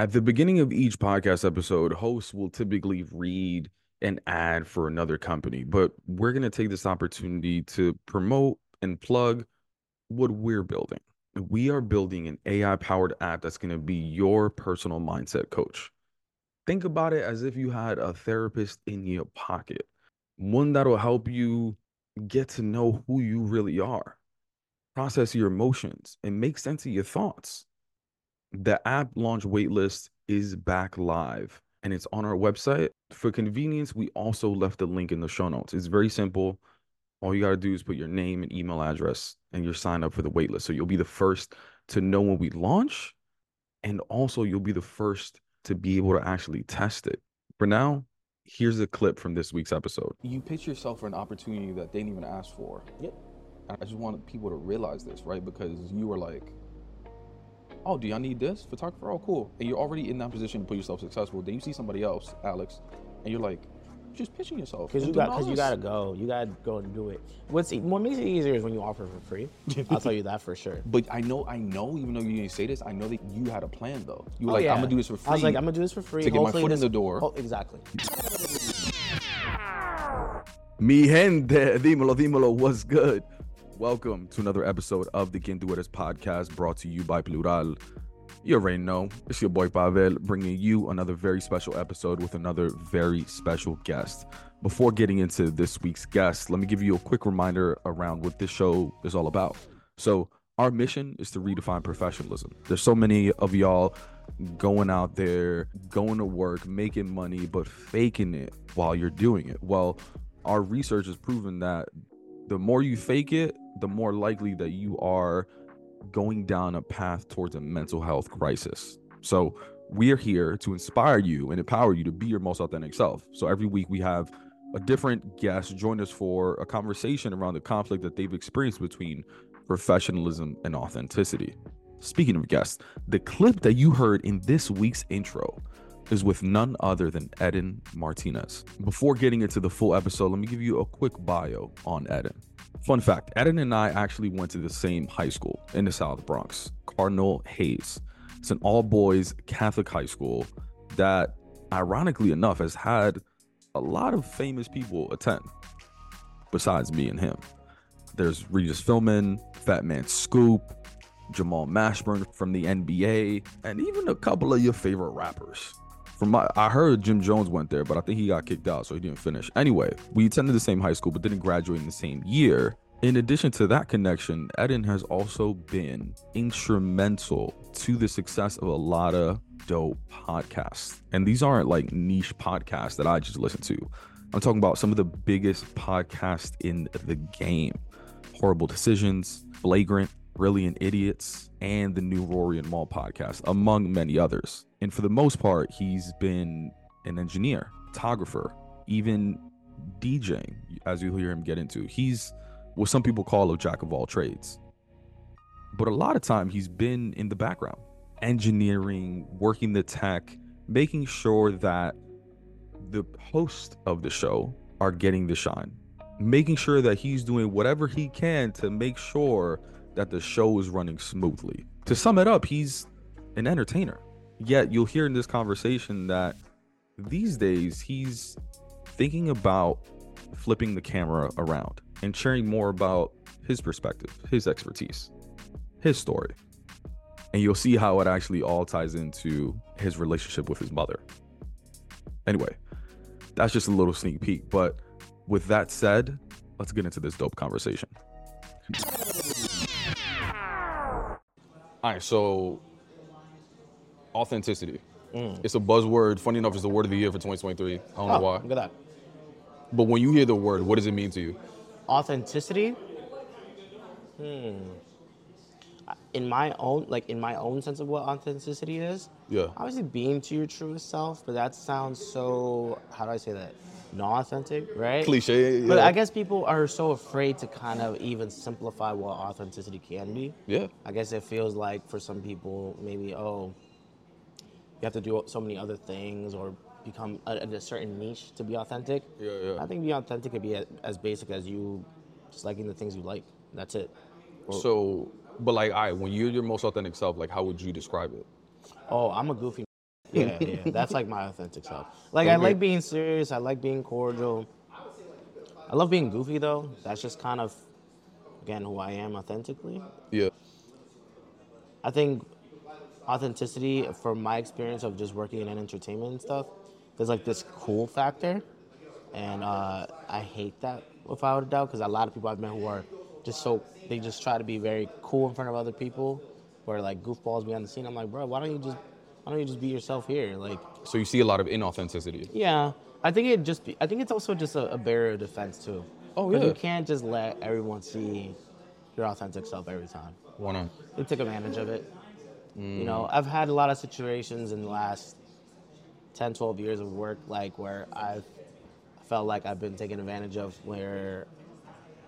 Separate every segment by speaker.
Speaker 1: At the beginning of each podcast episode, hosts will typically read an ad for another company, but we're going to take this opportunity to promote and plug what we're building. We are building an AI powered app that's going to be your personal mindset coach. Think about it as if you had a therapist in your pocket, one that'll help you get to know who you really are, process your emotions, and make sense of your thoughts the app launch waitlist is back live and it's on our website. For convenience, we also left a link in the show notes. It's very simple. All you got to do is put your name and email address and you're signed up for the waitlist. So you'll be the first to know when we launch. And also, you'll be the first to be able to actually test it. For now, here's a clip from this week's episode. You pitch yourself for an opportunity that they didn't even ask for.
Speaker 2: Yep.
Speaker 1: And I just wanted people to realize this, right? Because you were like, oh, do y'all need this photographer? Oh, cool. And you're already in that position to put yourself successful. Then you see somebody else, Alex, and you're like, just pitching yourself.
Speaker 2: Because you got, because you gotta go. You gotta go and do it. What's what makes it easier is when you offer for free. I'll tell you that for sure.
Speaker 1: But I know, I know, even though you didn't say this, I know that you had a plan though. You were
Speaker 2: Oh,
Speaker 1: like,
Speaker 2: yeah.
Speaker 1: I'm gonna do this for free.
Speaker 2: I was like, I'm gonna do this for free
Speaker 1: to get my
Speaker 2: Hopefully
Speaker 1: foot in the door.
Speaker 2: Oh, exactly.
Speaker 1: Mi gente, dímelo, dímelo, what's good? Welcome to another episode of the Quien podcast brought to you by Plural. You already know, it's your boy Pavel bringing you another very special episode with another very special guest. Before getting into this week's guest, let me give you a quick reminder around what this show is all about. So, our mission is to redefine professionalism. There's so many of y'all going out there, going to work, making money, but faking it while you're doing it. Well, our research has proven that the more you fake it, the more likely that you are going down a path towards a mental health crisis. So, we are here to inspire you and empower you to be your most authentic self. So, every week we have a different guest join us for a conversation around the conflict that they've experienced between professionalism and authenticity. Speaking of guests, the clip that you heard in this week's intro is with none other than Eddin Martinez. Before getting into the full episode, let me give you a quick bio on Eddin. Fun fact Eddin and I actually went to the same high school in the South Bronx, Cardinal Hayes. It's an all boys Catholic high school that, ironically enough, has had a lot of famous people attend besides me and him. There's Regis Philbin, Fat Man Scoop, Jamal Mashburn from the NBA, and even a couple of your favorite rappers. From my, I heard Jim Jones went there, but I think he got kicked out, so he didn't finish. Anyway, we attended the same high school, but didn't graduate in the same year. In addition to that connection, Eddin has also been instrumental to the success of a lot of dope podcasts. And these aren't like niche podcasts that I just listen to. I'm talking about some of the biggest podcasts in the game. WHOREible Decisions, Flagrant, Brilliant Idiots, and the new Rory and Mal podcast, among many others. And for the most part, he's been an engineer, photographer, even DJing, as you hear him get into. He's what some people call a jack of all trades. But a lot of time he's been in the background, engineering, working the tech, making sure that the host of the show are getting the shine, making sure that he's doing whatever he can to make sure that the show is running smoothly. To sum it up, he's an entertainer. Yet you'll hear in this conversation that these days he's thinking about flipping the camera around and sharing more about his perspective, his expertise, his story. And you'll see how it actually all ties into his relationship with his mother. Anyway, that's just a little sneak peek. But with that said, let's get into this dope conversation. All right, so authenticity. It's a buzzword. Funny enough, it's the word of the year for 2023. I don't know
Speaker 2: Oh,
Speaker 1: why.
Speaker 2: look at that.
Speaker 1: But when you hear the word, what does it mean to you?
Speaker 2: Authenticity. Hmm. In my own, like in my own sense of what authenticity is,
Speaker 1: Yeah.
Speaker 2: obviously being to your truest self, but that sounds so. How do I say that? Non-authentic, right?
Speaker 1: Cliche.
Speaker 2: But. I guess people are so afraid to kind of even simplify what authenticity can be.
Speaker 1: Yeah.
Speaker 2: I guess it feels like for some people, maybe, oh, you have to do so many other things or become a, a certain niche to be authentic.
Speaker 1: Yeah, yeah.
Speaker 2: I think being authentic could be a- as basic as you just liking the things you like. That's it.
Speaker 1: So, but like, all right, when you're your most authentic self, like, how would you describe it?
Speaker 2: Oh, I'm a goofy. Yeah, yeah. That's like my authentic self. Like I like being serious. I like being cordial. I love being goofy though. That's just kind of again who I am authentically.
Speaker 1: Yeah.
Speaker 2: I think authenticity, from my experience of just working in entertainment and stuff, there's like this cool factor, and uh, I hate that without a doubt because a lot of people I've met who are just so they just try to be very cool in front of other people, or like goofballs behind the scene. I'm like, bro, why don't you just why don't you just be yourself here? Like,
Speaker 1: So you see a lot of inauthenticity.
Speaker 2: yeah, I think it just be, I think it's also just a, a barrier of defense too.
Speaker 1: Oh yeah.
Speaker 2: you can't just let everyone see your authentic self every time
Speaker 1: Why not?
Speaker 2: they took advantage of it. You know, mm. I've had a lot of situations in the last 10, 12 years of work, like where I've felt like I've been taken advantage of, where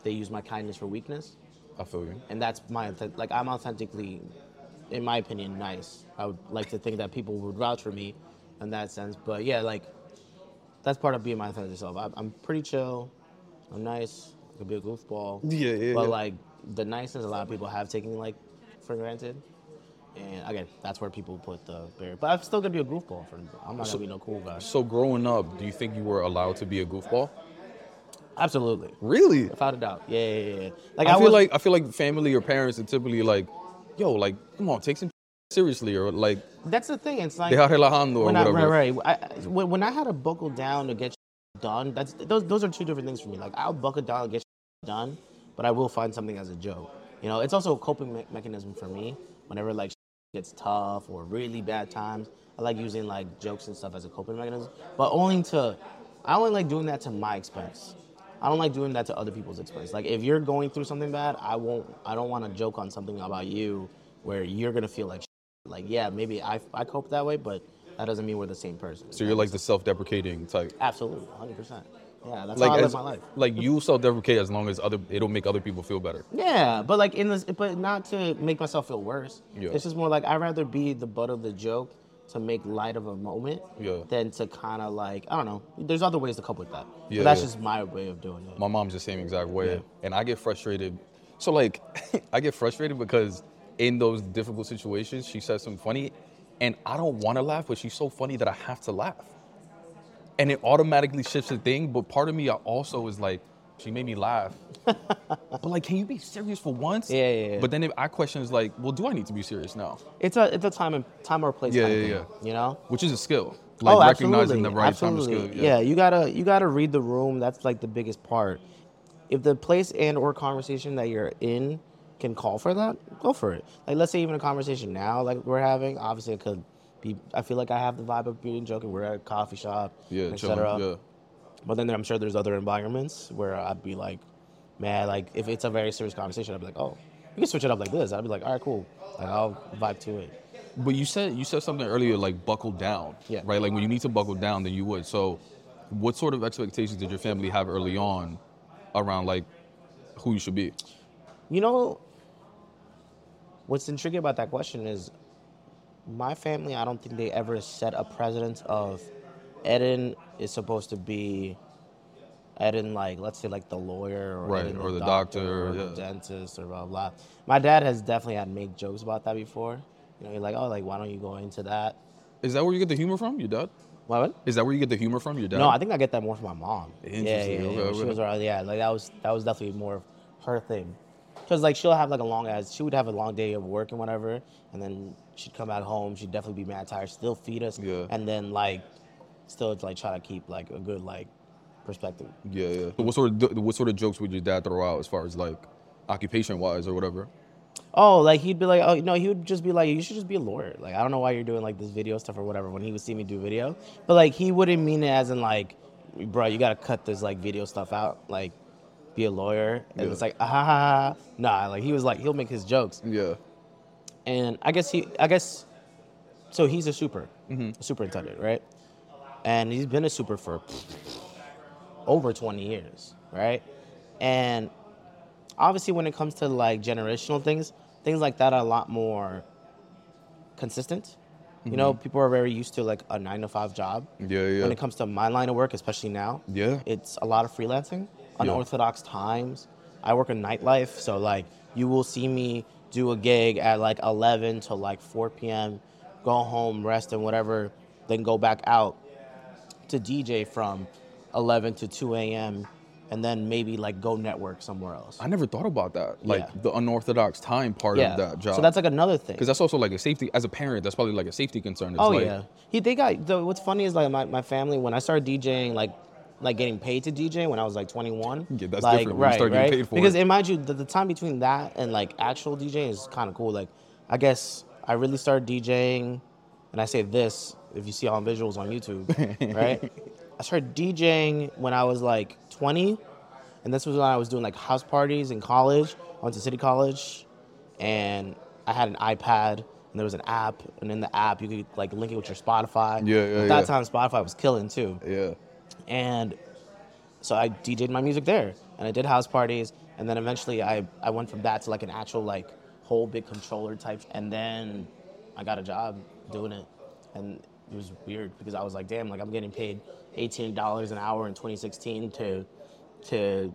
Speaker 2: they use my kindness for weakness,
Speaker 1: I feel you.
Speaker 2: and that's my like I'm authentically, in my opinion, nice. I would like to think that people would vouch for me, in that sense. But yeah, like that's part of being my authentic self. I'm, I'm pretty chill. I'm nice. I could be a goofball.
Speaker 1: Yeah, yeah,
Speaker 2: But
Speaker 1: yeah.
Speaker 2: like the niceness, a lot of people have taken like for granted. And again, that's where people put the barrier. But I'm still gonna be a goofball. For I'm not gonna be no cool guy.
Speaker 1: So growing up, do you think you were allowed to be a goofball?
Speaker 2: Absolutely,
Speaker 1: Really?
Speaker 2: without a doubt. Yeah, yeah, yeah. yeah. Like
Speaker 1: I,
Speaker 2: I,
Speaker 1: feel
Speaker 2: was,
Speaker 1: like I feel like family or parents are typically like, yo, like, come on, take some seriously, or like,
Speaker 2: that's the thing. It's like
Speaker 1: deja relajando or
Speaker 2: when I,
Speaker 1: whatever.
Speaker 2: right, right. I, when, when I had to buckle down to get done, that's those those are two different things for me. Like I'll buckle down and get done, but I will find something as a joke. You know, it's also a coping me- mechanism for me. Whenever like gets tough or really bad times, I like using like jokes and stuff as a coping mechanism, but only to. I only like doing that to my expense. I don't like doing that to other people's expense. Like if you're going through something bad, I won't. I don't want to joke on something about you where you're gonna feel like like yeah, maybe I I cope that way, but that doesn't mean we're the same person.
Speaker 1: So you're like the self-deprecating type.
Speaker 2: absolutely 100. percent Yeah, that's
Speaker 1: Like
Speaker 2: how I live my life.
Speaker 1: like you self-deprecate as long as other it'll make other people feel better.
Speaker 2: Yeah, but like in this, but not to make myself feel worse.
Speaker 1: Yeah.
Speaker 2: It's just more like I'd rather be the butt of the joke to make light of a moment
Speaker 1: Yeah.
Speaker 2: than to kind of like I don't know. There's other ways to cope with that.
Speaker 1: Yeah,
Speaker 2: but that's
Speaker 1: yeah.
Speaker 2: just my way of doing it.
Speaker 1: My mom's the same exact way,
Speaker 2: Yeah.
Speaker 1: and I get frustrated. So like, I get frustrated because in those difficult situations, she says something funny, and I don't want to laugh, but she's so funny that I have to laugh, and it automatically shifts the thing. But part of me also is like, she made me laugh, but like, can you be serious for once?
Speaker 2: Yeah, yeah, yeah.
Speaker 1: But then if I question is like, well, do I need to be serious now?
Speaker 2: It's a it's a time and time or place.
Speaker 1: Yeah,
Speaker 2: kind of
Speaker 1: yeah,
Speaker 2: You know.
Speaker 1: Which is a skill, like
Speaker 2: oh,
Speaker 1: recognizing
Speaker 2: absolutely.
Speaker 1: the right
Speaker 2: absolutely.
Speaker 1: time to skill.
Speaker 2: Yeah. you gotta you gotta read the room. That's like the biggest part. If the place and or conversation that you're in can call for that, go for it. Like let's say even a conversation now, like we're having, obviously it could be. I feel like I have the vibe of being joking. We're at a coffee shop,
Speaker 1: yeah,
Speaker 2: etc.
Speaker 1: yeah.
Speaker 2: But then I'm sure there's other environments where I'd be like, man, like if it's a very serious conversation, I'd be like, oh, you can switch it up like this. I'd be like, all right, cool. Like I'll vibe to it.
Speaker 1: But you said you said something earlier like buckle down.
Speaker 2: Yeah.
Speaker 1: Right? Like when you need to buckle down, then you would. So what sort of expectations did your family have early on around like who you should be?
Speaker 2: You know, what's intriguing about that question is my family, I don't think they ever set a precedent of Eddin is supposed to be Eddin, like, let's say, like the lawyer or,
Speaker 1: Right,
Speaker 2: Eddin
Speaker 1: or the doctor,
Speaker 2: or
Speaker 1: yeah.
Speaker 2: the dentist or blah, blah. My dad has definitely had make jokes about that before. You know, you're like, oh, like, why don't you go into that?
Speaker 1: Is that where you get the humor from? Your dad?
Speaker 2: What?
Speaker 1: Is that where you get the humor from? Your dad?
Speaker 2: No, I think I get that more from my mom. Yeah, yeah,
Speaker 1: Interesting.
Speaker 2: yeah.
Speaker 1: Okay,
Speaker 2: She was around, yeah, like that was that was definitely more of her thing. Cause like she'll have like a long ass, she would have a long day of work and whatever, and then she'd come back home. She'd definitely be mad tired, still feed us,
Speaker 1: Yeah.
Speaker 2: and then like still like try to keep like a good like perspective.
Speaker 1: Yeah, yeah. So what sort of what sort of jokes would your dad throw out as far as like occupation wise or whatever?
Speaker 2: Oh, like he'd be like, oh no, he would just be like, you should just be a lawyer. Like I don't know why you're doing like this video stuff or whatever. When he would see me do video, but like he wouldn't mean it as in like, bro, you gotta cut this like video stuff out. Like, be a lawyer, and
Speaker 1: Yeah.
Speaker 2: it's like, ah, ha, ha, ha. nah. Like he was like, he'll make his jokes,
Speaker 1: Yeah.
Speaker 2: and I guess he, I guess, so he's a super, a superintendent, right? And he's been a super for over 20 years, right? And obviously, when it comes to like generational things, things like that are a lot more consistent. You know, mm-hmm. people are very used to like a nine to five job.
Speaker 1: Yeah, yeah.
Speaker 2: When it comes to my line of work, especially now,
Speaker 1: Yeah.
Speaker 2: it's a lot of freelancing, unorthodox times. I work in nightlife, so like you will see me do a gig at like 11 to like 4 p.m., go home, rest, and whatever. then go back out to DJ from 11 to 2 a.m. and then maybe like go network somewhere else.
Speaker 1: I never thought about that. Like
Speaker 2: Yeah.
Speaker 1: the unorthodox time part of that job.
Speaker 2: So that's like another thing.
Speaker 1: because that's also like a safety as a parent. That's probably like a safety concern. It's
Speaker 2: Oh
Speaker 1: like,
Speaker 2: yeah, he they got. The, what's funny is like my, my family when I started DJing, like like getting paid to DJ when I was like 21.
Speaker 1: Yeah, that's
Speaker 2: like,
Speaker 1: different when you
Speaker 2: Right,
Speaker 1: start getting
Speaker 2: right.
Speaker 1: paid for
Speaker 2: because
Speaker 1: it.
Speaker 2: mind you, the, the time between that and like actual DJing is kind of cool. Like I guess I really started DJing, and I say this if you see all the visuals on YouTube, right? I started DJing when I was like 20, and this was when I was doing like house parties in college. I went to City College, and I had an iPad, and there was an app, and in the app you could like link it with your Spotify.
Speaker 1: Yeah, yeah,
Speaker 2: At that
Speaker 1: yeah.
Speaker 2: time, Spotify was killing too,
Speaker 1: Yeah.
Speaker 2: and so I DJ'd my music there, and I did house parties, and then eventually I I went from that to like an actual like whole big controller type, and then I got a job doing it, and it was weird because I was like, damn, like I'm getting paid eighteen dollars an hour in 2016 to to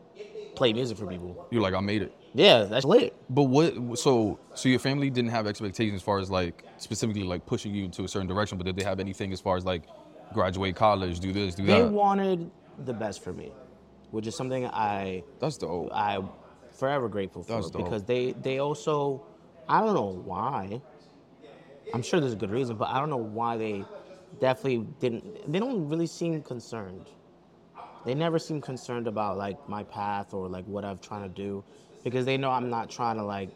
Speaker 2: play music for people.
Speaker 1: You're like, I made it.
Speaker 2: Yeah, that's lit.
Speaker 1: But what? So, so your family didn't have expectations as far as like specifically like pushing you into a certain direction, but did they have anything as far as like graduate college, do this, do
Speaker 2: They
Speaker 1: that?
Speaker 2: They wanted the best for me, which is something I
Speaker 1: That's dope.
Speaker 2: I forever grateful for
Speaker 1: That's dope.
Speaker 2: because they they also I don't know why. I'm sure there's a good reason, but I don't know why they definitely didn't. They don't really seem concerned. They never seem concerned about like my path or like what I'm trying to do, because they know I'm not trying to like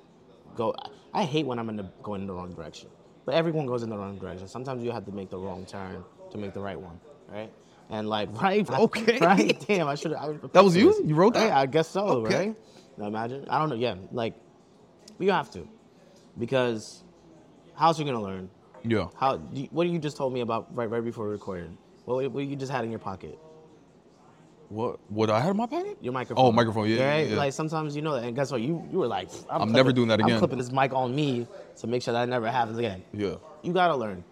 Speaker 2: go. I hate when I'm in the going in the wrong direction, but everyone goes in the wrong direction. Sometimes you have to make the wrong turn to make the right one, right? And like right,
Speaker 1: Okay.
Speaker 2: right. Damn, I should.
Speaker 1: That was you? You wrote that?
Speaker 2: Yeah, I guess so,
Speaker 1: Okay.
Speaker 2: right? Now imagine. I don't know. Yeah, like you have to, because how's you gonna learn?
Speaker 1: Yeah.
Speaker 2: How? What you just told me about right right before we recorded? What, what you just had in your pocket?
Speaker 1: What? What I had in my pocket?
Speaker 2: Your microphone.
Speaker 1: Oh, microphone. Yeah,
Speaker 2: Right?
Speaker 1: yeah.
Speaker 2: Like sometimes you know that, and guess what? You you were like, I'm,
Speaker 1: I'm never doing that again.
Speaker 2: I'm clipping this mic on me to make sure that never happens again.
Speaker 1: Yeah.
Speaker 2: You gotta learn.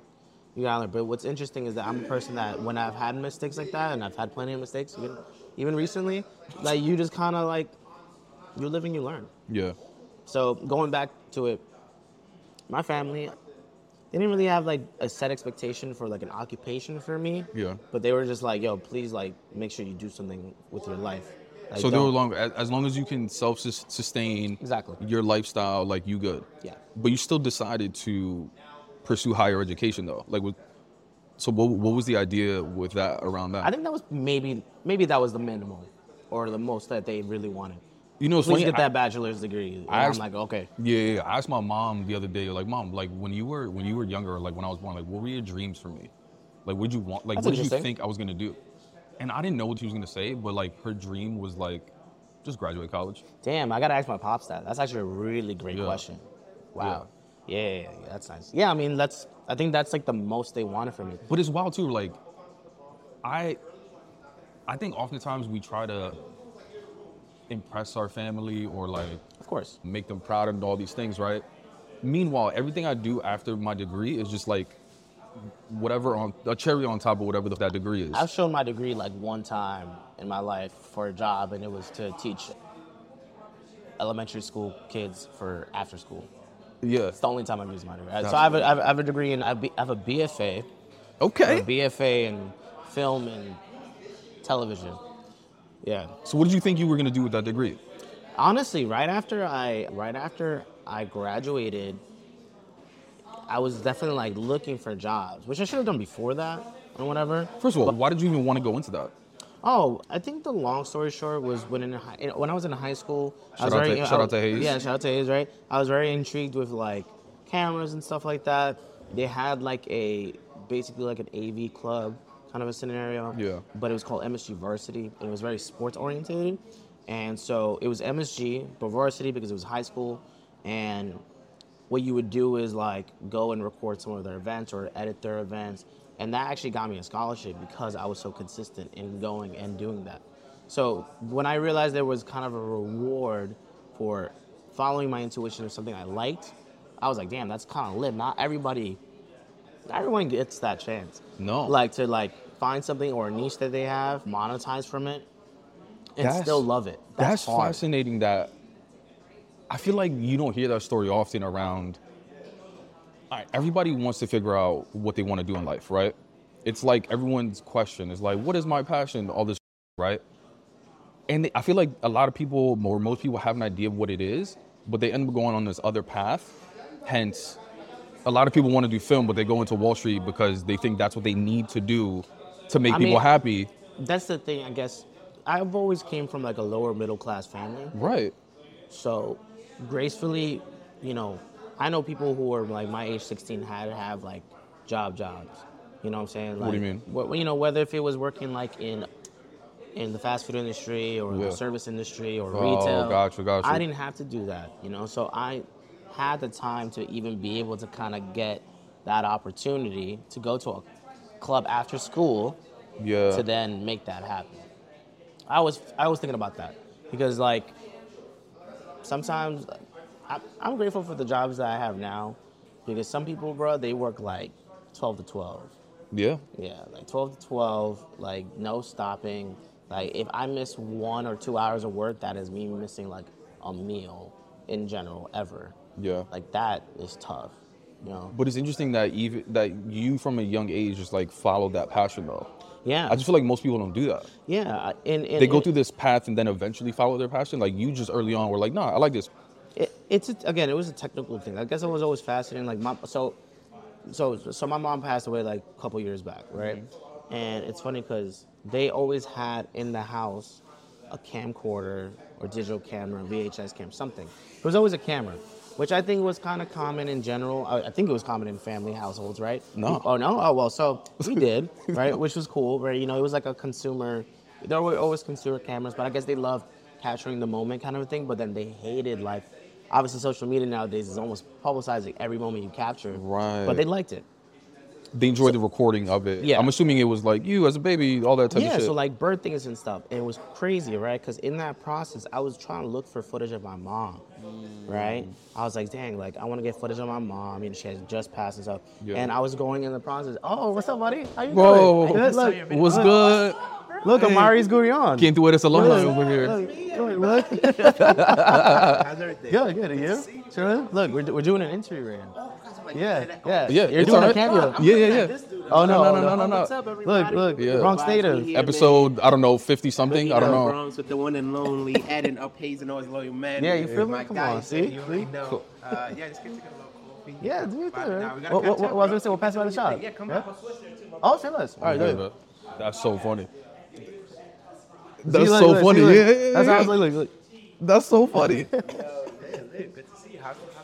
Speaker 2: You gotta learn. But what's interesting is that I'm a person that when I've had mistakes like that, and I've had plenty of mistakes, even even recently, like you just kind of like you live and you learn.
Speaker 1: Yeah.
Speaker 2: So going back to it, my family, they didn't really have like a set expectation for like an occupation for me.
Speaker 1: Yeah.
Speaker 2: But they were just like, yo, please like make sure you do something with your life. Like,
Speaker 1: So they were
Speaker 2: don't-
Speaker 1: long as, as long as you can self sustain
Speaker 2: Exactly.
Speaker 1: your lifestyle, like you good.
Speaker 2: Yeah.
Speaker 1: But you still decided to pursue higher education though. Like, with, so what, what was the idea with that around that?
Speaker 2: I think that was maybe maybe that was the minimum or the most that they really wanted.
Speaker 1: You know, it's
Speaker 2: Please
Speaker 1: funny.
Speaker 2: get
Speaker 1: I-
Speaker 2: that bachelor's degree. And
Speaker 1: I
Speaker 2: I'm like, okay.
Speaker 1: Yeah, yeah, yeah. I asked my mom the other day, like, mom, like when you were when you were younger, like when I was born, like what were your dreams for me? Like what did you want? Like
Speaker 2: That's
Speaker 1: what did you think I was gonna do? And I didn't know what she was gonna say, but like her dream was like just graduate college.
Speaker 2: Damn, I gotta ask my pops that. That's actually a really great
Speaker 1: Yeah.
Speaker 2: question. Wow. Yeah. Yeah, yeah, yeah, that's nice. Yeah, I mean that's I think that's like the most they wanted from me.
Speaker 1: But it's wild too. Like I, I think oftentimes we try to impress our family or like
Speaker 2: Of course.
Speaker 1: make them proud and all these things, right? Meanwhile, everything I do after my degree is just like whatever on a cherry on top of whatever that degree is.
Speaker 2: I've shown my degree like one time in my life for a job, and it was to teach elementary school kids for after school.
Speaker 1: yeah.
Speaker 2: It's the only time I've used my degree.
Speaker 1: That's
Speaker 2: so I have, a, I have a- I have a degree in I have B- I have a BFA,
Speaker 1: Okay.
Speaker 2: a BFA in film and television. Yeah.
Speaker 1: So what did you think you were gonna do with that degree?
Speaker 2: Honestly, right after I right after I graduated, I was definitely like looking for jobs, which I should have done before that or whatever.
Speaker 1: First of all, why did you even want to go into that?
Speaker 2: Oh, I think the long story short was when in high, when I was in high school. I
Speaker 1: Shout
Speaker 2: was
Speaker 1: out
Speaker 2: very,
Speaker 1: to-
Speaker 2: I
Speaker 1: shout out to Hayes.
Speaker 2: Yeah, shout out to Hayes, right? I was very intrigued with like cameras and stuff like that. They had like a basically like an AV club kind of a scenario.
Speaker 1: Yeah.
Speaker 2: But it was called MSG Varsity. And it was very sports oriented, and so it was MSG, but varsity because it was high school, and what you would do is like go and record some of their events or edit their events and that actually got me a scholarship because i was so consistent in going and doing that so when i realized there was kind of a reward for following my intuition of something i liked i was like damn that's kind of lit not everybody not everyone gets that chance
Speaker 1: No.
Speaker 2: like to like find something or a niche that they have monetize from it and
Speaker 1: That's-
Speaker 2: still love it
Speaker 1: That's,
Speaker 2: that's, hard
Speaker 1: fascinating. That I feel like you don't hear that story often around. All right, everybody wants to figure out what they want to do in life, right? it's like everyone's question is like, what is my passion? All this, right? And they, I feel like a lot of people, or most people, have an idea of what it is, but they end up going on this other path. Hence, a lot of people want to do film, but they go into Wall Street because they think that's what they need to do to make
Speaker 2: I
Speaker 1: people
Speaker 2: mean-
Speaker 1: happy.
Speaker 2: That's the thing, I guess. I've always came from like a lower middle class family.
Speaker 1: Right.
Speaker 2: So gracefully, you know, I know people who are like my age 16 had to have like job jobs. You know what I'm saying? Like,
Speaker 1: do you mean?
Speaker 2: wh- you know, whether if it was working like in in the fast food industry or
Speaker 1: Yeah.
Speaker 2: the service industry or
Speaker 1: Oh,
Speaker 2: retail.
Speaker 1: gotcha, gotcha.
Speaker 2: I didn't have to do that, you know. So I had the time to even be able to kind of get that opportunity to go to a club after school
Speaker 1: Yeah.
Speaker 2: to then make that happen. I was I was thinking about that because like sometimes I, I'm grateful for the jobs that I have now because some people, bro, they work like 12 to 12.
Speaker 1: Yeah.
Speaker 2: Yeah, like 12 to 12, like no stopping. Like if I miss one or two hours of work, that is me missing like a meal in general ever.
Speaker 1: Yeah.
Speaker 2: Like that is tough, you know.
Speaker 1: But it's interesting that even that you from a young age just like followed that passion though.
Speaker 2: Yeah,
Speaker 1: I just feel like most people don't do that.
Speaker 2: yeah, and, and
Speaker 1: They go
Speaker 2: and-
Speaker 1: through this path and then eventually follow their passion. Like you just early on were like, nah, I like this.
Speaker 2: It, it's a, again, it was a technical thing. I guess it was always fascinating. Like my so, so so my mom passed away like a couple years back, right? Mm-hmm. And it's funny because they always had in the house a camcorder or digital camera, VHS camera, something. There was always a camera, which I think was kind of common in general. I, I think it was common in family households, right?
Speaker 1: No.
Speaker 2: Oh no. Oh well, so we did, right? Which was cool, right? You know, it was like a consumer. There were always consumer cameras, but I guess they loved capturing the moment, kind of a thing. But then they hated like, obviously, social media nowadays is almost publicizing every moment you capture.
Speaker 1: Right.
Speaker 2: But they liked it.
Speaker 1: They enjoyed the recording of it.
Speaker 2: Yeah.
Speaker 1: I'm assuming it was like you as a baby, all that type
Speaker 2: yeah,
Speaker 1: of shit.
Speaker 2: Yeah, so like birthdays and stuff. And it was crazy, right? Because in that process, I was trying to look for footage of my mom, mm. right? I was like, dang, like I want to get footage of my mom. You know, she has just passed and stuff.
Speaker 1: Yeah.
Speaker 2: And I was going in the process. Oh, what's up, buddy? How you
Speaker 1: Bro,
Speaker 2: doing? Good, look,
Speaker 1: what's
Speaker 2: look,
Speaker 1: good?
Speaker 2: Look, Amari's Gurion.
Speaker 1: Can't do it as alumni
Speaker 2: Look,
Speaker 1: over here.
Speaker 2: Look, look, look.
Speaker 3: How's everything?
Speaker 2: Good, good. And you? Chilling? Look, we're, we're doing an interview right now. Yeah, yeah.
Speaker 1: Yeah,
Speaker 2: You're
Speaker 1: it's
Speaker 2: doing a
Speaker 1: alright.
Speaker 2: cameo.
Speaker 1: Yeah, yeah, yeah.
Speaker 2: Oh, no,
Speaker 1: no, no, no, no,
Speaker 3: What's
Speaker 1: no.
Speaker 3: up, everybody?
Speaker 2: Look, look.
Speaker 1: Yeah.
Speaker 2: Bronx
Speaker 3: Glad to be
Speaker 2: native.
Speaker 3: here,
Speaker 1: Episode, I don't know, 50 something. I don't know.
Speaker 3: Bronx with the one and lonely, adding up Hayes and always loyal man.
Speaker 2: Yeah, you feel me? Come on, see?
Speaker 3: You already know. Uh, yeah, just get to get a little.
Speaker 2: Yeah, do your
Speaker 3: But
Speaker 2: thing,
Speaker 3: we
Speaker 2: What, what, what,
Speaker 3: up,
Speaker 2: what was I gonna say? We'll pass by the shop.
Speaker 3: Yeah, come
Speaker 2: Yeah?
Speaker 3: on.
Speaker 2: Oh, say less. All right,
Speaker 1: Yeah,
Speaker 2: good.
Speaker 1: man. That's so funny.
Speaker 2: See,
Speaker 1: That's
Speaker 2: look,
Speaker 1: so
Speaker 2: look,
Speaker 1: funny.
Speaker 2: see, look.
Speaker 1: Yeah, yeah,
Speaker 2: That's how I
Speaker 1: yeah.
Speaker 2: was like, look, look.
Speaker 1: That's so funny.
Speaker 3: Hey, Liv, good to see you. How's, how's the podcast?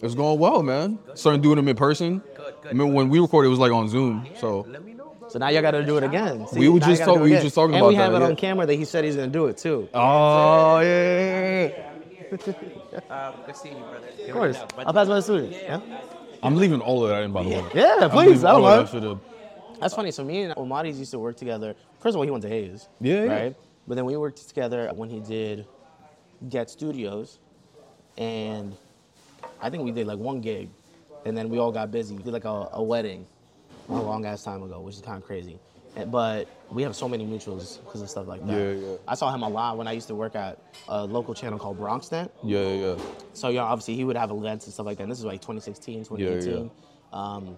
Speaker 1: It's going well, man. Starting doing them in person.
Speaker 3: Good, good.
Speaker 1: I mean, when we recorded, it was like on Zoom. So
Speaker 3: Let me know.
Speaker 2: So now y'all gotta do it again. See,
Speaker 1: We were
Speaker 2: now
Speaker 1: just
Speaker 2: you gotta
Speaker 1: talk-
Speaker 2: do it
Speaker 1: we were
Speaker 2: again.
Speaker 1: just talking
Speaker 2: and
Speaker 1: about
Speaker 2: we have
Speaker 1: that,
Speaker 2: it on camera that he said he's gonna do it too.
Speaker 1: Oh yeah.
Speaker 3: Good seeing you, brother.
Speaker 2: Of course. I'll pass by the studio. Yeah.
Speaker 1: I'm leaving all of that in, by the way.
Speaker 2: Yeah,
Speaker 1: I'm
Speaker 2: please.
Speaker 1: leaving
Speaker 2: I don't
Speaker 1: all of that shit.
Speaker 2: That's funny. So me and Omari's used to work together. First of all, he went to Hayes.
Speaker 1: Yeah, yeah.
Speaker 2: Right. But then we worked together when he did Get Studios, and I think we did like one gig, and then we all got busy. We did like a, a wedding a long ass time ago, which is kind of crazy. And- But we have so many mutuals because of stuff like that.
Speaker 1: Yeah, yeah.
Speaker 2: I saw him a lot when I used to work at a local channel called Bronxnet.
Speaker 1: Yeah, yeah, yeah.
Speaker 2: So yeah, obviously he would have events and stuff like that. And this is like 2016, 2018. Um,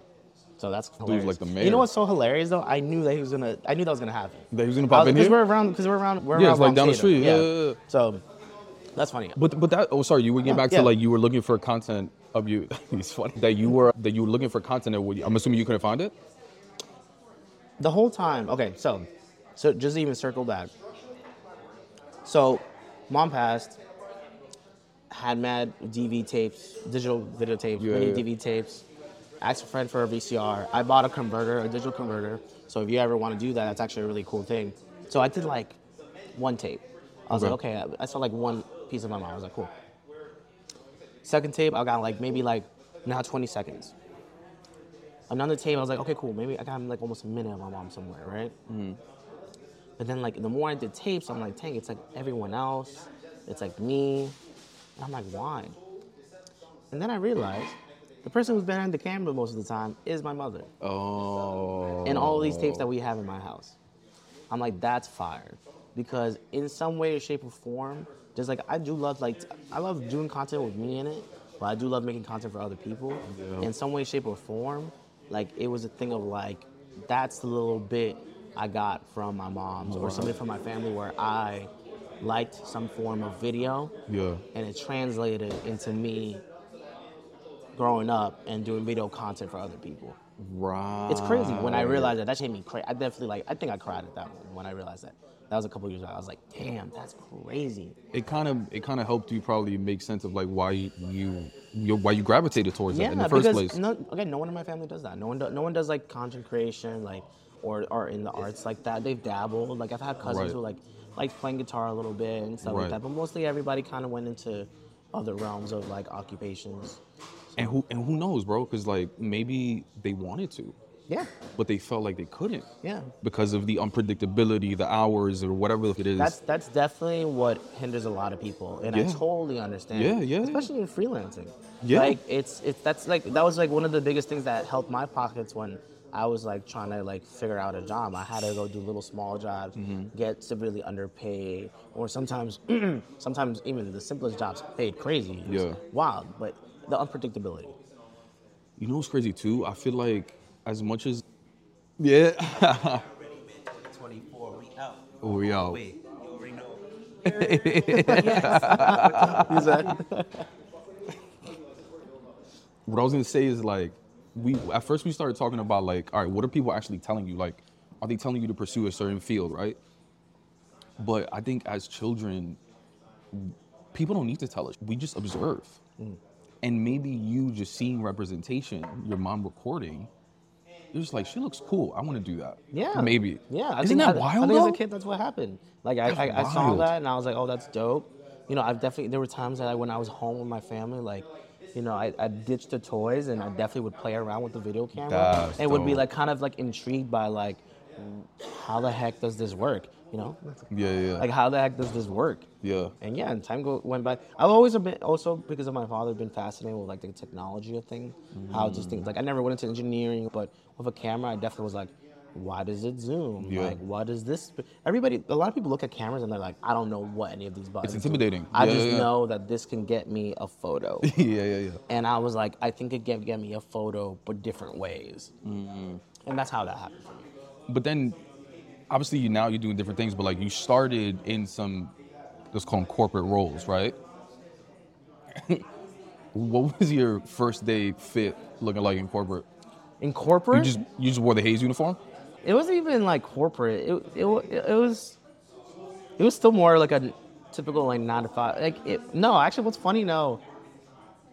Speaker 2: so that's hilarious.
Speaker 1: like the
Speaker 2: You
Speaker 1: mayor.
Speaker 2: know what's so hilarious though? I knew that he was gonna. I knew that was gonna happen.
Speaker 1: That he was gonna pop in
Speaker 2: Because
Speaker 1: here?
Speaker 2: we're around. Because we're around. We're
Speaker 1: Yeah,
Speaker 2: around
Speaker 1: it's like down the street. Yeah, yeah, yeah.
Speaker 2: So that's funny.
Speaker 1: But but that oh sorry, you were getting back
Speaker 2: yeah.
Speaker 1: to like you were looking for content of you. it's funny that you were that you were looking for content. Would- I'm assuming you couldn't find it.
Speaker 2: the whole time. Okay, so so just even circle back. So, mom passed. Had mad DV tapes, digital videotapes,
Speaker 1: Yeah,
Speaker 2: mini
Speaker 1: yeah.
Speaker 2: DV tapes. Asked a friend for a VCR. I bought a converter, a digital converter. So if you ever want to do that, that's actually a really cool thing. So I did like one tape. I was like,
Speaker 1: Okay.
Speaker 2: okay, I I saw like one piece of my mom. I was like, cool. Second tape, I got like maybe like now 20 seconds. Another tape, I was like, okay, cool. Maybe I got like almost a minute of my mom somewhere, right? Mm-hmm. But then like the more I did tapes, I'm like, dang, it's like everyone else. It's like me. And I'm like, why? And then I realized the person who's behind the camera most of the time is my mother.
Speaker 1: Oh.
Speaker 2: And all these tapes that we have in my house. I'm like, that's fire. Because in some way, shape, or form, just like I do love like I love doing content with me in it, but I do love making content for other people.
Speaker 1: Yeah.
Speaker 2: In some way, shape, or form, like it was a thing of like that's the little bit I got from my mom's or somebody from my family where I liked some form of video
Speaker 1: Yeah.
Speaker 2: and it translated into me growing up and doing video content for other people.
Speaker 1: Right.
Speaker 2: It's crazy when I realized that. That made me crazy. I definitely like. I think I cried at that one when I realized that. That was a couple years ago. I was like, damn, that's crazy.
Speaker 1: It kind of it kind of helped you probably make sense of like why you you why you gravitated towards that
Speaker 2: Yeah,
Speaker 1: in the first
Speaker 2: because
Speaker 1: place.
Speaker 2: no, again, no one in my family does that. No one, do, no one does like content creation, like or or in the arts like that. They've dabbled. Like I've had cousins
Speaker 1: Right.
Speaker 2: who like like playing guitar a little bit and stuff
Speaker 1: Right.
Speaker 2: like that. But mostly everybody kind of went into other realms of like occupations.
Speaker 1: And who and who knows, bro? Because like maybe they wanted to,
Speaker 2: Yeah,
Speaker 1: but they felt like they couldn't
Speaker 2: yeah.
Speaker 1: because of the unpredictability, the hours or whatever it is.
Speaker 2: That's that's definitely what hinders a lot of people, and I totally understand.
Speaker 1: Yeah, yeah.
Speaker 2: Especially in freelancing.
Speaker 1: Yeah.
Speaker 2: Like it's it's that's like that was like one of the biggest things that helped my pockets when I was like trying to like figure out a job. I had to go do little small jobs,
Speaker 1: Mm-hmm.
Speaker 2: get severely underpaid, or sometimes sometimes even the simplest jobs paid crazy. It
Speaker 1: Yeah.
Speaker 2: Wild, but the unpredictability.
Speaker 1: you know what's crazy too? I feel like as much as yeah,
Speaker 3: we out.
Speaker 1: oh we out.
Speaker 3: Wait, you.
Speaker 1: What I was gonna say is like we at first we started talking about like all right, what are people actually telling you? Like, are they telling you to pursue a certain field, right? But I think as children, people don't need to tell us. We just observe. Mm. And maybe you just seeing representation, your mom recording, you're just like, she looks cool. I want to do that.
Speaker 2: Yeah.
Speaker 1: Maybe.
Speaker 2: Yeah. I
Speaker 1: Isn't
Speaker 2: think,
Speaker 1: that
Speaker 2: I,
Speaker 1: wild?
Speaker 2: I think as a kid, that's what happened. Like I, I, I saw that and I was like, oh, that's dope. You know, I've definitely there were times that I, when I was home with my family, like, you know, I, I ditched the toys and I definitely would play around with the video camera
Speaker 1: That's
Speaker 2: and would be like kind of like intrigued by like, how the heck does this work? You know,
Speaker 1: Yeah, yeah.
Speaker 2: like how the heck does this work?
Speaker 1: yeah.
Speaker 2: And yeah, and time go, went by. I've always been also because of my father been fascinated with like the technology of things, how just things like I never went into engineering, but with a camera, I definitely was like, why does it zoom?
Speaker 1: Yeah.
Speaker 2: Like, what is this? Everybody, a lot of people look at cameras and they're like, I don't know what any of these buttons. It's
Speaker 1: intimidating.
Speaker 2: I
Speaker 1: Yeah,
Speaker 2: just
Speaker 1: yeah, yeah.
Speaker 2: know that this can get me a photo.
Speaker 1: yeah, yeah, yeah.
Speaker 2: and I was like, I think it can get me a photo, but different ways.
Speaker 1: Mm-hmm.
Speaker 2: And that's how that happened for me.
Speaker 1: But then, obviously, you now you're doing different things. But like, you started in some, let's call them corporate roles, right? what was your first day fit looking like in corporate?
Speaker 2: In
Speaker 1: You
Speaker 2: corporate,
Speaker 1: just you just wore the Hayes uniform.
Speaker 2: it wasn't even like corporate. It, it, it was it was still more like a typical like nine to five. Like it, no, actually, what's funny? No,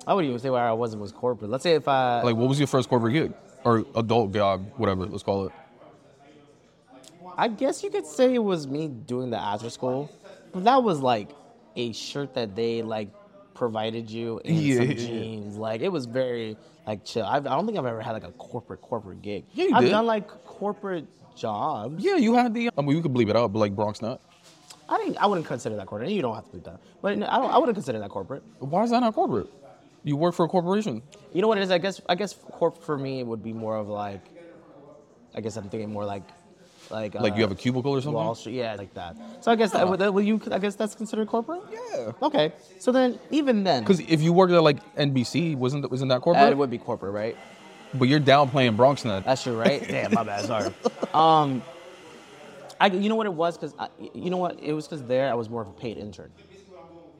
Speaker 2: I wouldn't even say where I was was corporate. Let's say if I
Speaker 1: Like, what was your first corporate gig or adult job, whatever let's call it?
Speaker 2: I guess you could say it was me doing the after school, but that was like a shirt that they like provided you and
Speaker 1: Yeah,
Speaker 2: some
Speaker 1: yeah,
Speaker 2: jeans. Like it was very like chill. I've, I don't think I've ever had like a corporate corporate gig.
Speaker 1: Yeah, you
Speaker 2: I've
Speaker 1: did.
Speaker 2: done like corporate jobs.
Speaker 1: Yeah, you had the. I mean, you could bleep it out, but like Bronxnet.
Speaker 2: I think I wouldn't consider that corporate. You don't have to do that, but I don't. I wouldn't consider that corporate.
Speaker 1: Why is that not corporate? You work for a corporation.
Speaker 2: You know what it is? I guess I guess corp for me would be more of like, I guess I'm thinking more like, like
Speaker 1: Like
Speaker 2: uh,
Speaker 1: you have a cubicle or something.
Speaker 2: Wall Street, yeah, like that. So I guess that, that, you? I guess that's considered corporate.
Speaker 1: Yeah.
Speaker 2: Okay, so then even then,
Speaker 1: Because if you worked at like NBC, wasn't that, wasn't that corporate?
Speaker 2: uh, it would be corporate, right?
Speaker 1: but you're downplaying Bronxnet.
Speaker 2: That's true, right? Damn, my bad. Sorry. Um, I you know what it was because you know what it was because there I was more of a paid intern.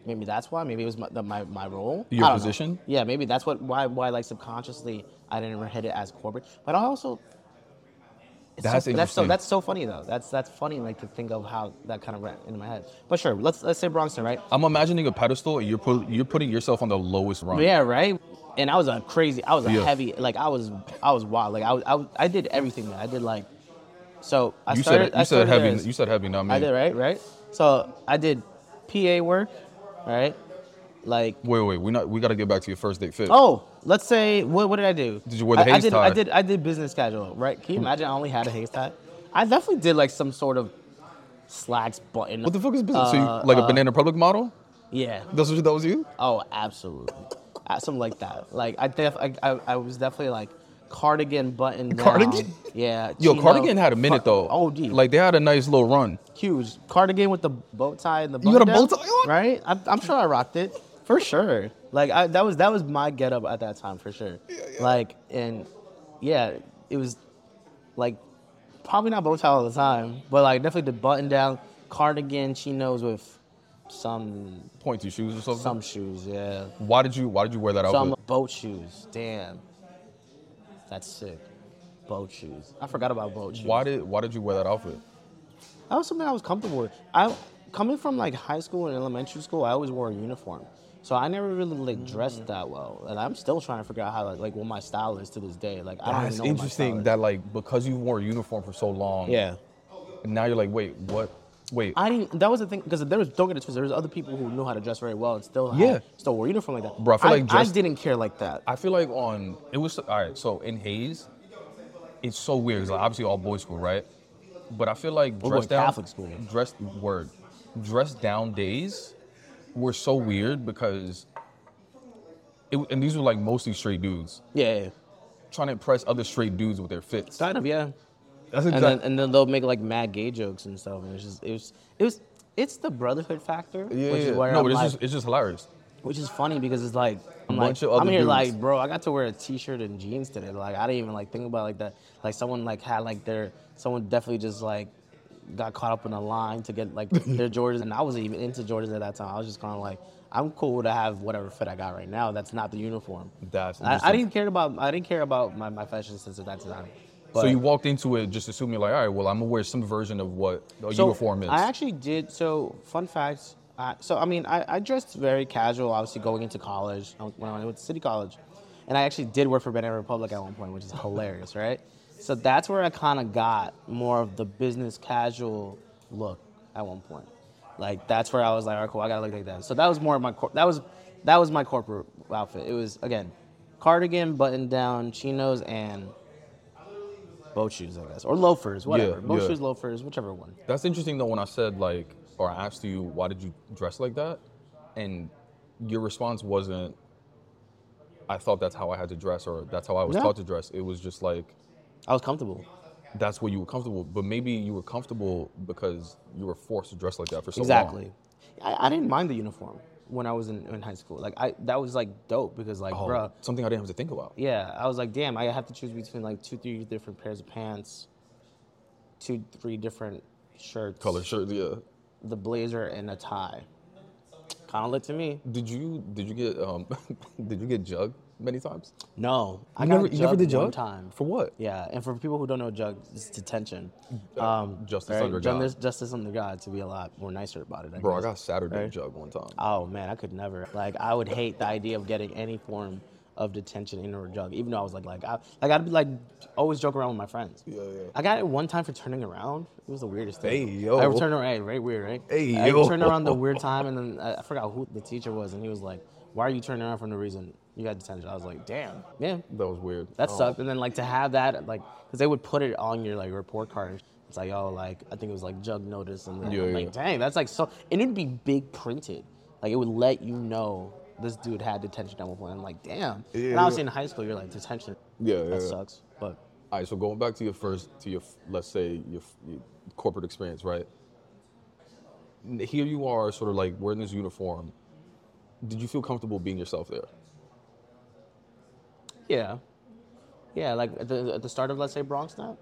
Speaker 2: Maybe that's why. Maybe it was my the, my, my role.
Speaker 1: Your
Speaker 2: don't know.
Speaker 1: position?
Speaker 2: Yeah, maybe that's what why why like subconsciously I didn't ever hit it as corporate. But I also
Speaker 1: That's
Speaker 2: so, that's so that's so funny though. That's that's funny like to think of how that kind of ran in my head. But sure, let's let's say Bronxnet, right?
Speaker 1: I'm imagining a pedestal, and you're put, you're putting yourself on the lowest rung.
Speaker 2: Yeah, right. And I was a crazy. I was a
Speaker 1: Yeah.
Speaker 2: heavy. Like I was. I was wild. Like I. was- I, was- I did everything. Man. I did like. So I
Speaker 1: You
Speaker 2: started.
Speaker 1: said
Speaker 2: I
Speaker 1: you said
Speaker 2: started
Speaker 1: heavy.
Speaker 2: as-
Speaker 1: You said heavy, not me.
Speaker 2: I did right, right. So I did PA work, right? Like
Speaker 1: Wait, wait. We not. We got to get back to your first date fit.
Speaker 2: oh, let's say what, what did I do?
Speaker 1: Did you wear the
Speaker 2: I, I did,
Speaker 1: tie?
Speaker 2: I did. I did business casual, right? Can you imagine? I only had a Hayes tie. I definitely did like some sort of slacks button.
Speaker 1: What the fuck is business? so you,
Speaker 2: Uh,
Speaker 1: like a
Speaker 2: uh,
Speaker 1: Banana Republic model?
Speaker 2: Yeah.
Speaker 1: That's what that was you?
Speaker 2: Oh, absolutely. Uh, Something like that. Like I, def- I, I, I was definitely like cardigan button down.
Speaker 1: Cardigan?
Speaker 2: Yeah.
Speaker 1: Yo,
Speaker 2: chino.
Speaker 1: Cardigan had a minute though.
Speaker 2: Oh, gee.
Speaker 1: Like they had a nice little run.
Speaker 2: huge cardigan with the bow tie and the.
Speaker 1: You got a bow tie on?
Speaker 2: Right. I'm, I'm sure I rocked it for sure. Like I, that was that was my get up at that time for sure. Like and yeah, it was like probably not bow tie all the time, but like definitely the button down cardigan chinos with some
Speaker 1: Pointy shoes or something.
Speaker 2: some shoes. Yeah,
Speaker 1: Why did you Why did you wear that outfit?
Speaker 2: some boat shoes. Damn, that's sick. Boat shoes. I forgot about boat shoes.
Speaker 1: Why did Why did you wear that outfit?
Speaker 2: That was something I was comfortable with. I coming from like high school and elementary school, I always wore a uniform. So I never really like dressed mm. that well, and I'm still trying to figure out how like, like what my style is to this day. Like I don't know
Speaker 1: interesting. That like because you wore a uniform for so long.
Speaker 2: yeah,
Speaker 1: And now you're like, wait, what? Wait.
Speaker 2: I didn't. That was the thing because there was don't get it twisted. There was other people who knew how to dress very well and still had,
Speaker 1: Yeah.
Speaker 2: still wore uniform like that.
Speaker 1: Bro, I feel like
Speaker 2: I
Speaker 1: dress-
Speaker 2: didn't care like that.
Speaker 1: I feel like on it was all right. So in Hayes, it's so weird. It's like obviously all boys school, right? But I feel like oh,
Speaker 2: We're
Speaker 1: dress
Speaker 2: going
Speaker 1: down
Speaker 2: Catholic school.
Speaker 1: Dress word, dress down days were so weird because it, and these were like mostly straight dudes
Speaker 2: Yeah, yeah, yeah.
Speaker 1: trying to impress other straight dudes with their fits.
Speaker 2: kind of yeah.
Speaker 1: That's
Speaker 2: And
Speaker 1: exactly.
Speaker 2: then and then they'll make like mad gay jokes and stuff. And it's just it was it was it's the brotherhood factor,
Speaker 1: yeah,
Speaker 2: which
Speaker 1: yeah.
Speaker 2: is where
Speaker 1: no,
Speaker 2: I'm
Speaker 1: but it's
Speaker 2: like,
Speaker 1: just it's just hilarious.
Speaker 2: Which is funny because it's like I'm
Speaker 1: Bunch
Speaker 2: like
Speaker 1: of
Speaker 2: I'm here
Speaker 1: dudes.
Speaker 2: like bro, I got to wear a t-shirt and jeans today. Like I didn't even like think about it like that. Like someone like had like their someone definitely just like got caught up in a line to get like their Jordans, and I wasn't even into Jordans at that time. I was just kind of like I'm cool to have whatever fit I got right now. That's not the uniform.
Speaker 1: That's
Speaker 2: I, I didn't care about I didn't care about my, my fashion sense at that time.
Speaker 1: so you walked into it just assuming like, all right, well, I'm gonna wear some version of what a
Speaker 2: So,
Speaker 1: uniform is.
Speaker 2: I actually did. So, fun fact. I, so, I mean, I, I dressed very casual, obviously, going into college uh, when I went to City College. And I actually did work for Banana Republic at one point, which is hilarious, right? So, that's where I kind of got more of the business casual look at one point. Like, that's where I was like, all right, cool, I gotta look like that. So, that was more of my, cor- that was, that was my corporate outfit. It was, again, cardigan, button down, chinos, and boat shoes, I guess. Or loafers, whatever. Yeah, boat
Speaker 1: yeah.
Speaker 2: shoes, loafers, whichever one.
Speaker 1: That's interesting though when I said like, or I asked you, why did you dress like that? And your response wasn't, I thought that's how I had to dress or that's how I was
Speaker 2: Yeah.
Speaker 1: taught to dress. It was just like,
Speaker 2: I was comfortable.
Speaker 1: that's what you were comfortable. But maybe you were comfortable because you were forced to dress like that for so
Speaker 2: exactly.
Speaker 1: long.
Speaker 2: I, I didn't mind the uniform when I was in, in high school. Like I that was like dope because like,
Speaker 1: Oh,
Speaker 2: bruh,
Speaker 1: something I didn't have to think about.
Speaker 2: yeah, I was like, damn, I have to choose between like two, three different pairs of pants, two, three different shirts,
Speaker 1: Color shirt, yeah.
Speaker 2: the blazer and a tie. Kind of lit to me.
Speaker 1: Did you did you get um did you get jugged many times?
Speaker 2: No, I
Speaker 1: You
Speaker 2: got
Speaker 1: never- you never did
Speaker 2: one time.
Speaker 1: For what?
Speaker 2: Yeah, and for people who don't know, jug is detention.
Speaker 1: Uh,
Speaker 2: Um,
Speaker 1: justice under God.
Speaker 2: Justice, justice under God to be a lot more nicer about it. I
Speaker 1: Bro, I got Saturday
Speaker 2: Right.
Speaker 1: jug one time.
Speaker 2: Oh man, I could never. Like I would hate the idea of getting any form of detention in a jug, even though I was like, like, I, like I'd be like, always joke around with my friends.
Speaker 1: Yeah, yeah.
Speaker 2: I got it one time for turning around. It was the weirdest thing.
Speaker 1: Hey, yo.
Speaker 2: I ever turned around. Hey, right, weird, right?
Speaker 1: Hey,
Speaker 2: I
Speaker 1: yo.
Speaker 2: turned around the weird time, and then I forgot who the teacher was, and he was like, "Why are you turning around for no reason? You got detention." I was like, "Damn, yeah."
Speaker 1: That was weird.
Speaker 2: That
Speaker 1: Oh.
Speaker 2: sucked. And then like to have that, like, because they would put it on your like report card. It's like, oh, like I think it was like jug notice, and then
Speaker 1: Yeah,
Speaker 2: I'm
Speaker 1: yeah.
Speaker 2: like, dang, that's like so. And it'd be big printed. Like it would let you know this dude had detention at one point. I'm like, damn. and
Speaker 1: Yeah.
Speaker 2: obviously in high school, you're like detention.
Speaker 1: Yeah,
Speaker 2: that
Speaker 1: yeah.
Speaker 2: sucks. But
Speaker 1: All right, so going back to your first, to your, let's say, your, your corporate experience, right? N- Here you are, sort of like wearing this uniform. Did you feel comfortable being yourself there?
Speaker 2: Yeah, yeah, like at the, at the start of let's say Bronxnet.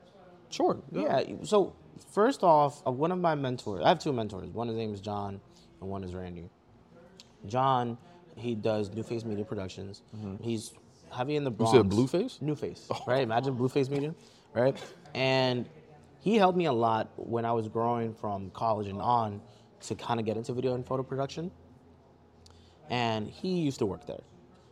Speaker 1: Sure.
Speaker 2: Yeah. So first off, uh, one of my mentors. I have two mentors. One his name is John, and one is Randy. John, he does New Face Media Productions. He's heavy in the Bronx.
Speaker 1: Mm-hmm. said Blueface?
Speaker 2: New Face, right? Imagine Blueface Media, right? And he helped me a lot when I was growing from college and on to kind of get into video and photo production. And he used to work there.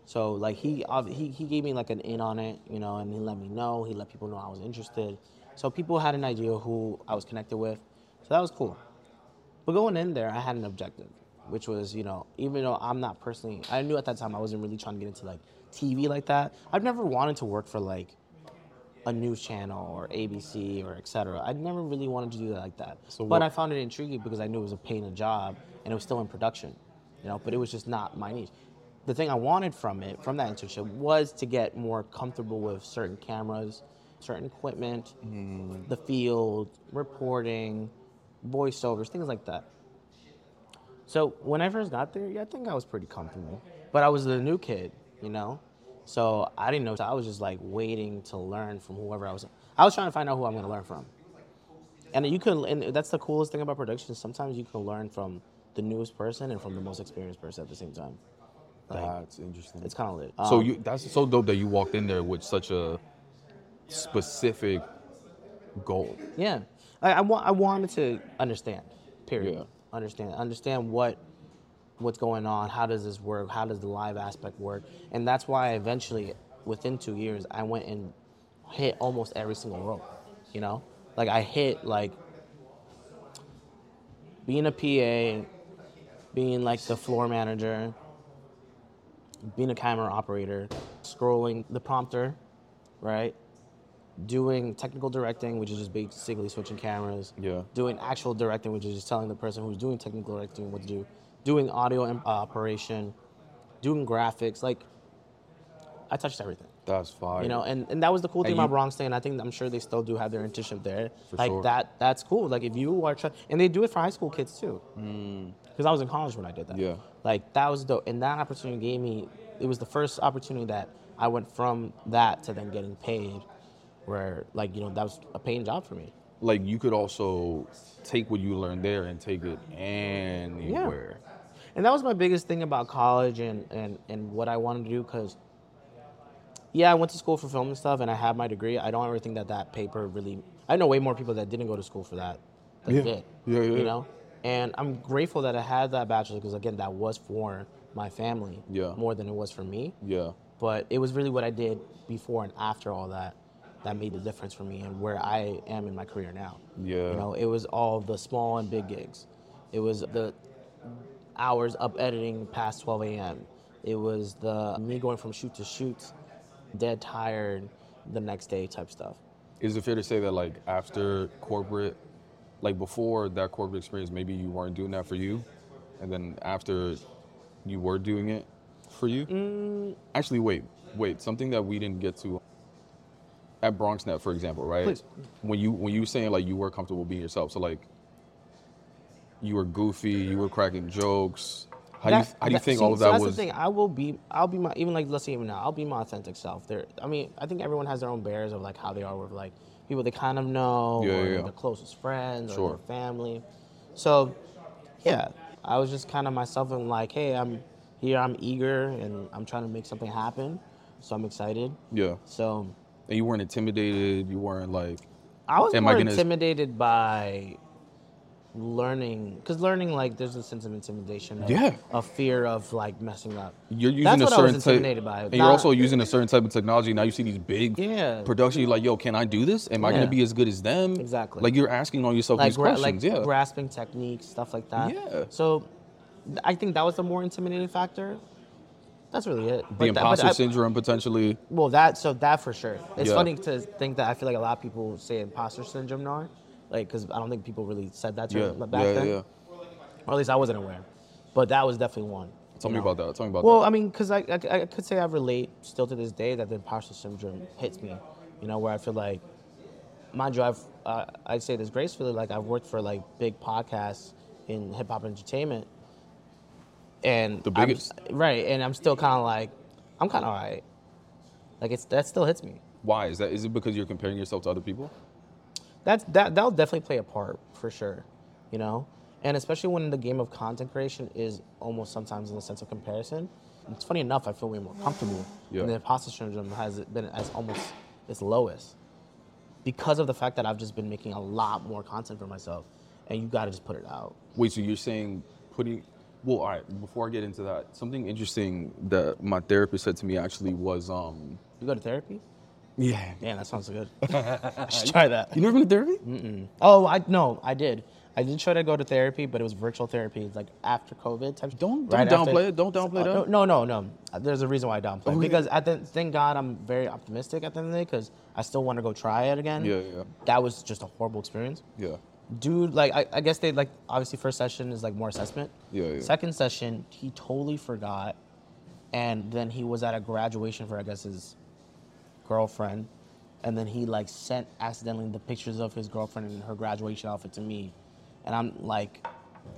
Speaker 2: So like he he he gave me like an in on it, you know, and he let me know. He let people know I was interested. So people had an idea who I was connected with. So that was cool. But going in there, I had an objective, which was, you know, even though I'm not personally, I knew at that time I wasn't really trying to get into like TV like that. I've never wanted to work for like a news channel or ABC or etc. I never really wanted to do that like that.
Speaker 1: So
Speaker 2: but I found it intriguing because I knew it was a paying job and it was still in production, you know. But it was just not my niche. The thing I wanted from it, from that internship, was to get more comfortable with certain cameras, certain equipment, mm. the field, reporting, voiceovers, things like that. So when I first got there, yeah, I think I was pretty comfortable. But I was the new kid, you know? So I didn't know. So I was just like waiting to learn from whoever I was. I was trying to find out who I'm gonna learn from. and you can, and that's the coolest thing about production. Sometimes you can learn from the newest person and from the most experienced person at the same time. Like,
Speaker 1: That's interesting.
Speaker 2: it's kind of lit.
Speaker 1: so
Speaker 2: Um,
Speaker 1: you that's so dope that you walked in there with such a specific goal.
Speaker 2: Yeah, I, I want. I wanted to understand. Period.
Speaker 1: Yeah.
Speaker 2: Understand. Understand what what's going on. How does this work? How does the live aspect work? And that's why eventually, within two years, I went and hit almost every single role. You know, like I hit like being a PA, being like the floor manager, being a camera operator, scrolling the prompter, right? Doing technical directing, which is just basically switching cameras.
Speaker 1: Yeah.
Speaker 2: Doing actual directing, which is just telling the person who's doing technical directing what to do. Doing audio uh, operation, doing graphics. Like, I touched everything.
Speaker 1: That's fire.
Speaker 2: You know, and, and that was the cool thing
Speaker 1: And
Speaker 2: about
Speaker 1: you-
Speaker 2: Bronx Day, and I think I'm sure they still do have their internship there.
Speaker 1: For
Speaker 2: like
Speaker 1: sure.
Speaker 2: that, that's cool. Like if you are, try- and they do it for high school kids too. Because I was in college when I did that.
Speaker 1: Yeah.
Speaker 2: Like that was dope, and that opportunity gave me. It was the first opportunity that I went from that to then getting paid, where like you know that was a paying job for me.
Speaker 1: like you could also take what you learned there and take it anywhere. Yeah.
Speaker 2: And that was my biggest thing about college and, and, and what I wanted to do because, yeah, I went to school for film and stuff and I have my degree. I don't ever think that that paper really, I know way more people that didn't go to school for that than
Speaker 1: Yeah.
Speaker 2: did.
Speaker 1: Yeah, yeah, yeah.
Speaker 2: You know? And I'm grateful that I had that bachelor because, again, that was for my family
Speaker 1: Yeah.
Speaker 2: more than it was for me.
Speaker 1: Yeah.
Speaker 2: But it was really what I did before and after all that that made the difference for me and where I am in my career now.
Speaker 1: Yeah.
Speaker 2: You know, it was all the small and big gigs. It was the hours up editing past 12 a.m. It was the me going from shoot to shoot, dead tired the next day type stuff.
Speaker 1: Is it fair to say that like after corporate, like before that corporate experience, maybe you weren't doing that for you, and then after you were doing it for you?
Speaker 2: Mm.
Speaker 1: Actually, wait, wait. Something that we didn't get to at BronxNet, for example, right?
Speaker 2: Please.
Speaker 1: When you when you were saying like you were comfortable being yourself, so like you were goofy, you were cracking jokes. How do you
Speaker 2: That-
Speaker 1: do you think
Speaker 2: see,
Speaker 1: all of
Speaker 2: so
Speaker 1: that
Speaker 2: that's
Speaker 1: was?
Speaker 2: the thing. I will be. I'll be my even like let's say even now. I'll be my authentic self. There. I mean, I think everyone has their own barriers of like how they are with like people they kind of know
Speaker 1: Yeah,
Speaker 2: or
Speaker 1: yeah, yeah.
Speaker 2: their closest friends
Speaker 1: Sure.
Speaker 2: or their family. So, yeah, I was just kind of myself and like, hey, I'm here. I'm eager and I'm trying to make something happen. So I'm excited.
Speaker 1: Yeah,
Speaker 2: So
Speaker 1: and you weren't intimidated. You weren't like
Speaker 2: I was more intimidated by learning because learning like there's a sense of intimidation. Of,
Speaker 1: Yeah.
Speaker 2: Of fear of like messing up.
Speaker 1: You're using
Speaker 2: That's
Speaker 1: a
Speaker 2: what I was
Speaker 1: certain type,
Speaker 2: intimidated by.
Speaker 1: and you're
Speaker 2: Not-
Speaker 1: also using a certain type of technology. Now you see these big
Speaker 2: Yeah.
Speaker 1: production. You're like, yo, can I do this? Am I
Speaker 2: Yeah.
Speaker 1: gonna be as good as them?
Speaker 2: Exactly.
Speaker 1: Like you're asking all yourself
Speaker 2: like
Speaker 1: these
Speaker 2: gra-
Speaker 1: questions.
Speaker 2: like
Speaker 1: yeah.
Speaker 2: grasping techniques, stuff like that.
Speaker 1: Yeah.
Speaker 2: So th- I think that was the more intimidating factor. That's really it.
Speaker 1: the
Speaker 2: that-
Speaker 1: imposter
Speaker 2: I-
Speaker 1: syndrome potentially.
Speaker 2: Well, that so that for sure. It's
Speaker 1: Yeah.
Speaker 2: funny to think that I feel like a lot of people say imposter syndrome now, like because I don't think people really said that
Speaker 1: Yeah,
Speaker 2: term back
Speaker 1: yeah,
Speaker 2: then,
Speaker 1: yeah.
Speaker 2: or at least I wasn't aware. But that was definitely one.
Speaker 1: Tell me
Speaker 2: know?
Speaker 1: about that. Tell me about
Speaker 2: Well,
Speaker 1: that.
Speaker 2: I mean, because I, I, I could say I relate still to this day that the imposter syndrome hits me. You know, where I feel like, mind you, I've uh, I say this gracefully, like I've worked for like big podcasts in hip hop entertainment, and
Speaker 1: The
Speaker 2: I'm-
Speaker 1: biggest.
Speaker 2: right? And I'm still kind of like, I'm kind of alright. Like it's that still hits me.
Speaker 1: Why is that? Is it because you're comparing yourself to other people?
Speaker 2: That's that that'll definitely play a part for sure, you know, and especially when the game of content creation is almost sometimes in the sense of comparison. It's funny enough, I feel way more comfortable.
Speaker 1: Yeah.
Speaker 2: And the imposter syndrome has been as almost its lowest because of the fact that I've just been making a lot more content for myself, and you got to just put it out.
Speaker 1: Wait, so you're saying putting? Well, all right. Before I get into that, something interesting that my therapist said to me actually was, um,
Speaker 2: You go to therapy?
Speaker 1: Yeah.
Speaker 2: Damn, that sounds good. I should try that.
Speaker 1: You never been to therapy?
Speaker 2: Oh, I no, I did. I did try to go to therapy, but it was virtual therapy, like after COVID type.
Speaker 1: Don't-
Speaker 2: right
Speaker 1: don't
Speaker 2: after-
Speaker 1: downplay it. Don't downplay
Speaker 2: Uh,
Speaker 1: that.
Speaker 2: No, no, no. There's a reason why I downplay it.
Speaker 1: Okay.
Speaker 2: because at the thank God I'm very optimistic at the end of the day because I still want to go try it again.
Speaker 1: Yeah, yeah.
Speaker 2: That was just a horrible experience.
Speaker 1: Yeah.
Speaker 2: Dude, like I, I guess they like obviously first session is like more assessment.
Speaker 1: Yeah, yeah.
Speaker 2: Second session, he totally forgot, and then he was at a graduation for I guess his girlfriend, and then he like sent accidentally the pictures of his girlfriend and her graduation outfit to me, and I'm like,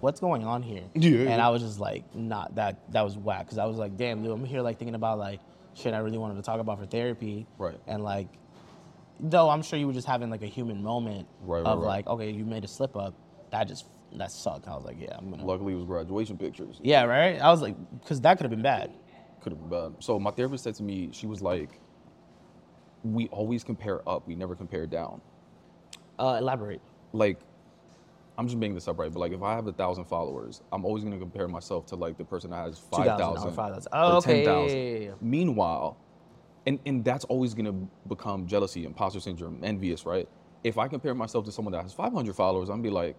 Speaker 2: what's going on here?
Speaker 1: Yeah,
Speaker 2: And. I was just like, not that that was whack because I was like, damn, dude, I'm here like thinking about like shit I really wanted to talk about for therapy,
Speaker 1: Right.
Speaker 2: And like, though I'm sure you were just having like a human moment
Speaker 1: Right, right,
Speaker 2: of
Speaker 1: right.
Speaker 2: like, okay, you made a slip up. That just that sucked. I was like, yeah, I'm gonna.
Speaker 1: Luckily, it was graduation pictures.
Speaker 2: Yeah, right. I was like, because that could have been bad.
Speaker 1: Could have been bad. So my therapist said to me, she was like, "We always compare up. We never compare down."
Speaker 2: Uh, elaborate.
Speaker 1: Like, I'm just making this up, right? But like, if I have a thousand followers, I'm always gonna compare myself to like the person that has five
Speaker 2: 2,000 or
Speaker 1: thousand
Speaker 2: 5,000. Oh, okay.
Speaker 1: Meanwhile, and and that's always gonna become jealousy, imposter syndrome, envious, right? If I compare myself to someone that has 500 followers, I'm be like,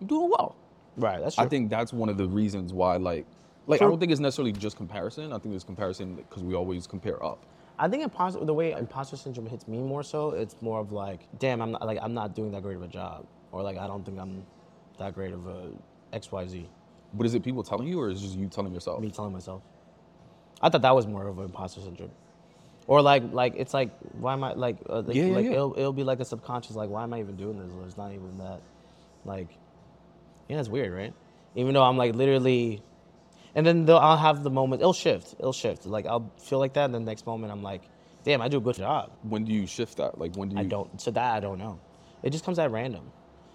Speaker 1: I'm doing well.
Speaker 2: Right. That's true.
Speaker 1: I think that's one of the reasons why, like, like I don't think it's necessarily just comparison. I think it's comparison because we always compare up.
Speaker 2: I think imposter, the way imposter syndrome hits me more so, it's more of like, damn, I'm not like I'm not doing that great of a job, or like I don't think I'm that great of a X Y Z.
Speaker 1: But is it people telling you, or is it just you telling yourself?
Speaker 2: Me telling myself. I thought that was more of an imposter syndrome, or like like it's like why am I like uh, like,
Speaker 1: Yeah, yeah,
Speaker 2: like
Speaker 1: yeah.
Speaker 2: It'll, it'll be like a subconscious like why am I even doing this? Or it's not even that, like, yeah, it's weird, right? Even though I'm like literally, and then I'll have the moment. It'll shift. It'll shift. Like I'll feel like that, and then the next moment I'm like, damn, I do a good job.
Speaker 1: When do you shift that? Like, when do you?
Speaker 2: I don't. So that I don't know. It just comes at random.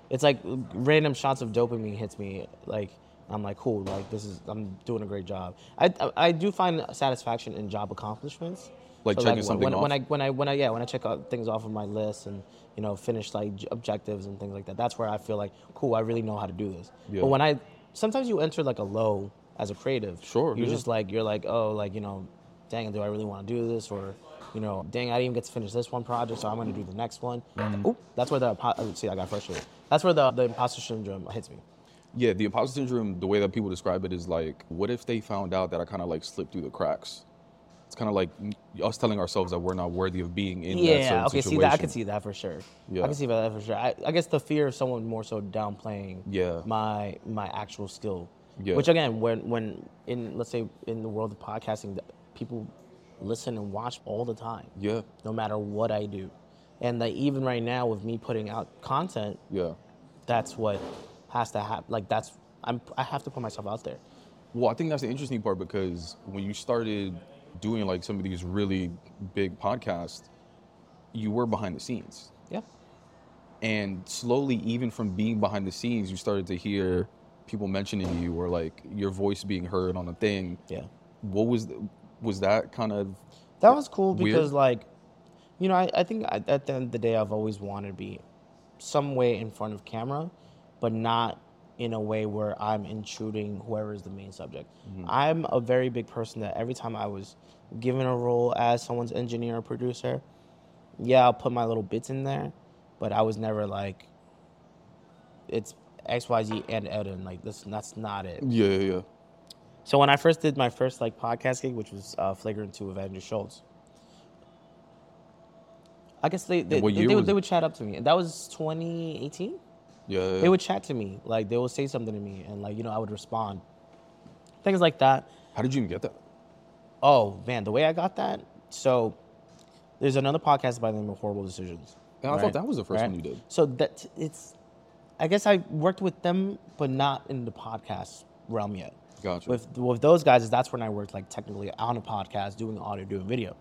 Speaker 2: It's like random shots of dopamine hits me. Like I'm like, cool. Like this is I'm doing a great job. I I, I do find satisfaction in job accomplishments.
Speaker 1: Like
Speaker 2: So,
Speaker 1: checking
Speaker 2: when-
Speaker 1: something
Speaker 2: when, when? I when I when I yeah when I check out things off of my list and you know finish like objectives and things like that. That's where I feel like cool. I really know how to do this.
Speaker 1: Yeah.
Speaker 2: But when I sometimes you enter like a low as a creative.
Speaker 1: Sure,
Speaker 2: You're
Speaker 1: yeah.
Speaker 2: just like you're like oh like you know, dang do I really want to do this or you know dang I didn't even get to finish this one project so I'm gonna do the next one.
Speaker 1: Mm-hmm.
Speaker 2: Oop, that's where the oh, see I got frustrated. That's where the the imposter syndrome hits me.
Speaker 1: Yeah, the imposter syndrome. The way that people describe it is like, what if they found out that I kind of like slipped through the cracks? It's kind of like us telling ourselves that we're not worthy of being in that certain
Speaker 2: Yeah, okay, see that I can see that for sure.
Speaker 1: Yeah.
Speaker 2: I can see that for sure. I, I guess the fear of someone more so downplaying
Speaker 1: Yeah.
Speaker 2: my my actual skill.
Speaker 1: Yeah.
Speaker 2: Which again, when when in let's say in the world of podcasting, people listen and watch all the time.
Speaker 1: Yeah,
Speaker 2: No matter what I do, and like even right now with me putting out content,
Speaker 1: yeah.
Speaker 2: that's what has to happen. Like that's I'm I have to put myself out there.
Speaker 1: Well, I think that's the interesting part because when you started doing like some of these really big podcasts, you were behind the scenes.
Speaker 2: Yeah.
Speaker 1: And slowly, even from being behind the scenes, you started to hear people mentioning you or like your voice being heard on a thing.
Speaker 2: Yeah.
Speaker 1: What was was that kind of
Speaker 2: That was cool
Speaker 1: Weird?
Speaker 2: because, like, you know, I, I think I, at the end of the day, I've always wanted to be some way in front of camera, but not in a way where I'm intruding whoever is the main subject. Mm-hmm. I'm a very big person that every time I was given a role as someone's engineer or producer, yeah, I'll put my little bits in there, but I was never like, it's XYZ and Eddin. Like, this, that's not it.
Speaker 1: yeah yeah yeah
Speaker 2: So when I first did my first like podcast gig, which was uh, Flagrant Two of Andrew Schulz, I guess they they, they, they would, they would chat up to me. And that was 2018.
Speaker 1: yeah, yeah.
Speaker 2: They would chat to me, like they would say something to me, and like you know I would respond. Things like that.
Speaker 1: How did you even get that?
Speaker 2: Oh man, the way I got that. So there's another podcast by the name of WHOREible Decisions.
Speaker 1: And I thought that was the first one you did.
Speaker 2: So that it's, I guess I worked with them, but not in the podcast realm yet.
Speaker 1: Gotcha.
Speaker 2: With with those guys, that's when I worked like technically on a podcast, doing audio, doing video.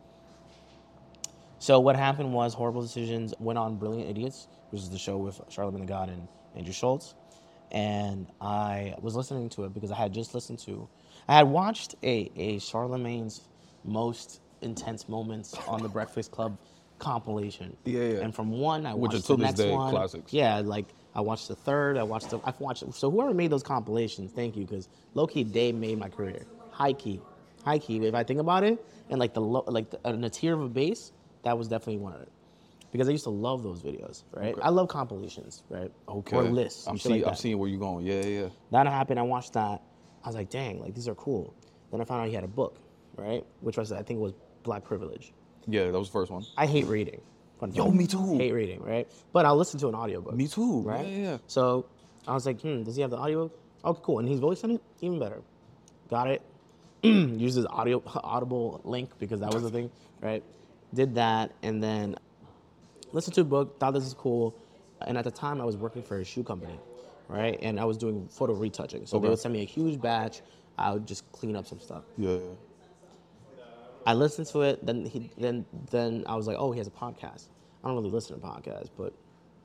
Speaker 2: So what happened was WHOREible Decisions went on Brilliant Idiots, which is the show with Charlamagne tha God and Andrew Schulz, and I was listening to it because I had just listened to, I had watched a a Charlamagne's most intense moments on the Breakfast Club compilation.
Speaker 1: Yeah, yeah.
Speaker 2: And from one, I
Speaker 1: Which
Speaker 2: watched
Speaker 1: are till
Speaker 2: the
Speaker 1: this
Speaker 2: next
Speaker 1: day
Speaker 2: one.
Speaker 1: classics.
Speaker 2: Yeah, like I watched the third. I watched the. I've watched. So whoever made those compilations, thank you, because low key they made my career. High key, high key. If I think about it, and like the low, like the, in a tier of a base, that was definitely one of it. Because I used to love those videos, right? I love compilations, right?
Speaker 1: Okay.
Speaker 2: Or lists.
Speaker 1: I'm seeing.
Speaker 2: like
Speaker 1: I'm seeing where you're going. Yeah, yeah. yeah.
Speaker 2: That happened. I watched that. I was like, dang, like these are cool. Then I found out he had a book, right? Which was I think was Black Privilege.
Speaker 1: Yeah, that was the first one.
Speaker 2: I hate reading. Fun
Speaker 1: Yo, me too.
Speaker 2: Hate reading, right? But I'll listen to an audiobook.
Speaker 1: Me too.
Speaker 2: Right?
Speaker 1: Yeah, yeah.
Speaker 2: So I was like, hmm, does he have the audio? Okay, cool. And he's voicing it? Even better. Got it. Used his audio audible link because that was the thing, right? Did that and then listened to a book, thought this is cool. And at the time I was working for a shoe company, right? And I was doing photo retouching. So they would send me a huge batch. I would just clean up some stuff.
Speaker 1: Yeah, yeah.
Speaker 2: I listened to it. Then he then then I was like, oh, he has a podcast. I don't really listen to podcasts, but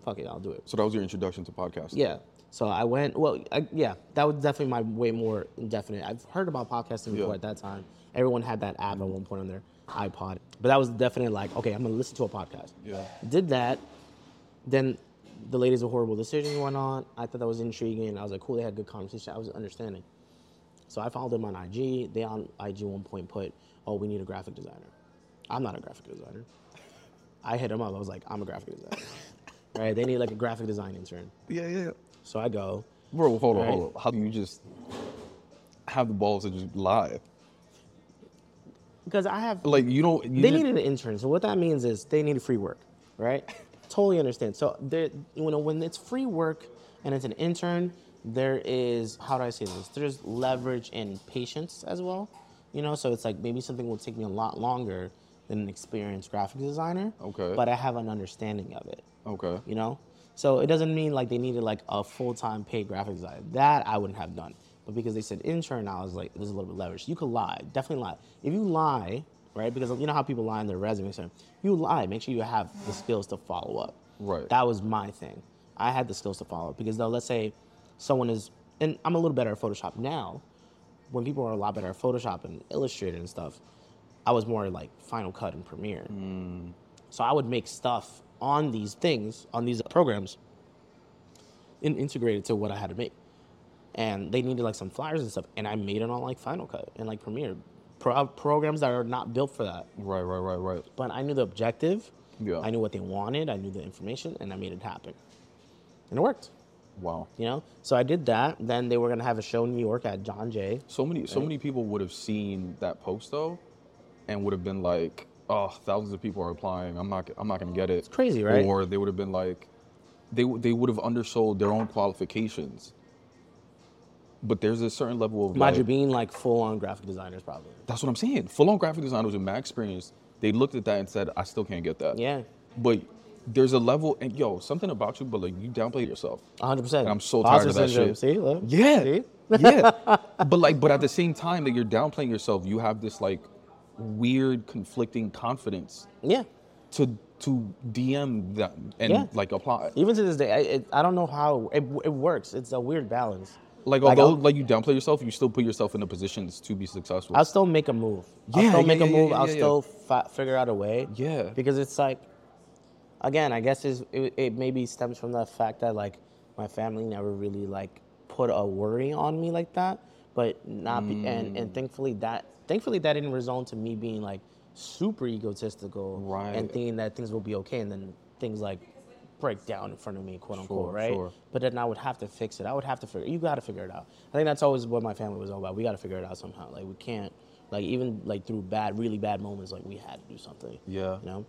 Speaker 2: fuck it, I'll do it.
Speaker 1: So that was your introduction to podcasting.
Speaker 2: Yeah. So I went. Well, I, yeah, that was definitely my way more indefinite. I've heard about podcasting before
Speaker 1: Yeah.
Speaker 2: at that time. Everyone had that app at one point on their iPod, but that was definitely like, okay, I'm gonna listen to a podcast.
Speaker 1: Yeah.
Speaker 2: Did that. Then the ladies of WHOREible Decisions went on. I thought that was intriguing. I was like, cool. They had good conversation. I was understanding. So I followed them on IG. They on IG one point put, oh, we need a graphic designer. I'm not a graphic designer. I hit them up. I was like, I'm a graphic designer. right? They need like a graphic design intern.
Speaker 1: Yeah, yeah. yeah.
Speaker 2: So I go.
Speaker 1: Bro, hold on,
Speaker 2: Right.
Speaker 1: hold on. How do you just have the balls to just lie?
Speaker 2: Because I have,
Speaker 1: Like you don't. You
Speaker 2: they
Speaker 1: just-
Speaker 2: needed an intern. So what that means is they needed free work, right? totally understand. So there, you know, when it's free work and it's an intern, there is how do I say this? There's leverage and patience as well. You know, so it's like maybe something will take me a lot longer than an experienced graphic designer.
Speaker 1: Okay.
Speaker 2: But I have an understanding of it.
Speaker 1: Okay.
Speaker 2: you know so it doesn't mean like they needed like a full-time paid graphic designer that i wouldn't have done but because they said intern i was like there's a little bit leverage you could lie definitely lie if you lie right because you know how people lie in their resume so you lie make sure you have the skills to follow up
Speaker 1: Right.
Speaker 2: that was my thing i had the skills to follow up because though let's say someone is and i'm a little better at photoshop now when people are a lot better at photoshop and illustrator and stuff i was more like final cut and premiere hmm. so I would make stuff on these things, on these programs, and integrate it to what I had to make. And they needed like some flyers and stuff, and I made it on like Final Cut and like Premiere, Pro- programs that are not built for that.
Speaker 1: Right, right, right, right.
Speaker 2: But I knew the objective,
Speaker 1: Yeah.
Speaker 2: I knew what they wanted, I knew the information, and I made it happen. And it worked,
Speaker 1: Wow.
Speaker 2: you know. So I did that. Then they were gonna have a show in New York at John Jay.
Speaker 1: So many, so many people would have seen that post though, and would have been like, "Oh, thousands of people are applying. I'm not, I'm not gonna get it." It's
Speaker 2: crazy, right?
Speaker 1: Or they would have been like, they they would have undersold their own qualifications. But there's a certain level of
Speaker 2: Imagine
Speaker 1: like,
Speaker 2: being like full on graphic designers, probably.
Speaker 1: that's what I'm saying. Full on graphic designers in my experience, they looked at that and said, "I still can't get that."
Speaker 2: Yeah,
Speaker 1: But there's a level, and yo, something about you, but like you downplay yourself.
Speaker 2: 100. percent
Speaker 1: And I'm so tired of that shit.
Speaker 2: See, look.
Speaker 1: Yeah,
Speaker 2: See?
Speaker 1: yeah. But like, but at the same time that you're downplaying yourself, you have this like weird conflicting confidence
Speaker 2: Yeah.
Speaker 1: to to DM them and
Speaker 2: Yeah.
Speaker 1: like apply.
Speaker 2: Even to this day, I, it, I don't know how it, it works. It's a weird balance.
Speaker 1: Like,
Speaker 2: Like,
Speaker 1: although
Speaker 2: I'll-
Speaker 1: like you downplay yourself, you still put yourself in the positions to be successful.
Speaker 2: I'll still make a move.
Speaker 1: Yeah, I'll
Speaker 2: still
Speaker 1: yeah,
Speaker 2: make
Speaker 1: yeah,
Speaker 2: a move. I'll still fi- figure out a way.
Speaker 1: Yeah.
Speaker 2: Because it's like, again, I guess it, it maybe stems from the fact that like my family never really like put a worry on me like that. But not be, and
Speaker 1: Mm.
Speaker 2: and thankfully that thankfully that didn't result to me being like super egotistical
Speaker 1: Right.
Speaker 2: and thinking that things will be okay and then things like break down in front of me, quote unquote,
Speaker 1: Sure,
Speaker 2: right?
Speaker 1: sure.
Speaker 2: But then I would have to fix it. I would have to figure. You got to figure it out. I think that's always what my family was all about. We got to figure it out somehow. Like we can't, like even like through bad, really bad moments, like we had to do something.
Speaker 1: Yeah.
Speaker 2: You know.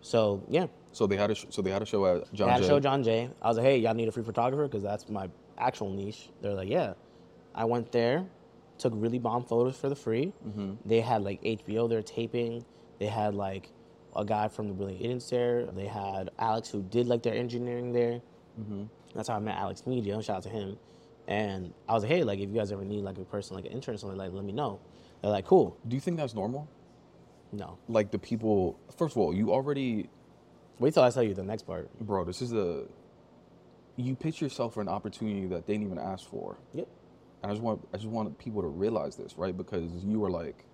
Speaker 2: So yeah,
Speaker 1: so they had a sh- so they had a show at John
Speaker 2: I had
Speaker 1: Jay.
Speaker 2: to show John Jay. I was like, hey, y'all need a free photographer because that's my actual niche. They're like, yeah. I went there, took really bomb photos for the free.
Speaker 1: Mm-hmm.
Speaker 2: They had like HBO there taping. They had like a guy from the Brilliant Idiots there. They had Alex who did like their engineering there.
Speaker 1: Mm-hmm.
Speaker 2: That's how I met Alex Media. Shout out to him. And I was like, hey, like if you guys ever need like a person, like an intern or something, like let me know. They're like, cool.
Speaker 1: Do you think that's normal?
Speaker 2: No.
Speaker 1: Like the people. First of all, you already
Speaker 2: Wait till I tell you the next part.
Speaker 1: bro, this is a you pitch yourself for an opportunity that they didn't even ask for.
Speaker 2: Yep.
Speaker 1: And I just want I just want people to realize this, right? Because you were like,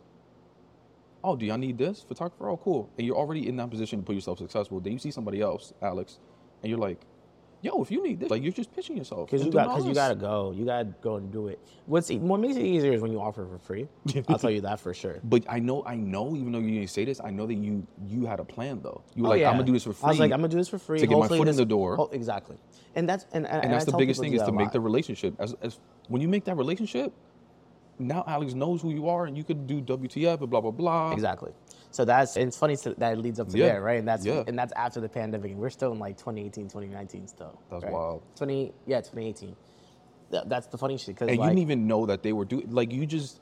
Speaker 1: Oh, do y'all need this? Photographer? Oh cool. And you're already in that position to put yourself successful. Then you see somebody else, Alex, and you're like, Yo, if you need this, like you're just pitching yourself.
Speaker 2: Because you got, because you gotta go. You gotta go and do it. What's what makes it easier is when you offer for free. I'll tell you that for sure.
Speaker 1: But I know, I know, even though you didn't say this, I know that you you had a plan though. You were
Speaker 2: Oh,
Speaker 1: like,
Speaker 2: yeah.
Speaker 1: I'm gonna do this for free.
Speaker 2: I was like, I'm gonna do this for free
Speaker 1: to get my foot in the door.
Speaker 2: Oh, exactly. And that's and, and,
Speaker 1: and that's
Speaker 2: I
Speaker 1: the biggest thing is to make the relationship. As, as when you make that relationship, now Alex knows who you are, and you could do WTF and blah blah blah.
Speaker 2: Exactly. So that's and it's funny that it leads up to
Speaker 1: Yeah.
Speaker 2: there, right? And that's
Speaker 1: Yeah.
Speaker 2: and that's after the pandemic, and we're still in like 2018, 2019 still.
Speaker 1: That's
Speaker 2: right?
Speaker 1: wild.
Speaker 2: 20 yeah, 2018. Th- That's the funny shit because
Speaker 1: And
Speaker 2: like,
Speaker 1: you didn't even know that they were doing. Like you just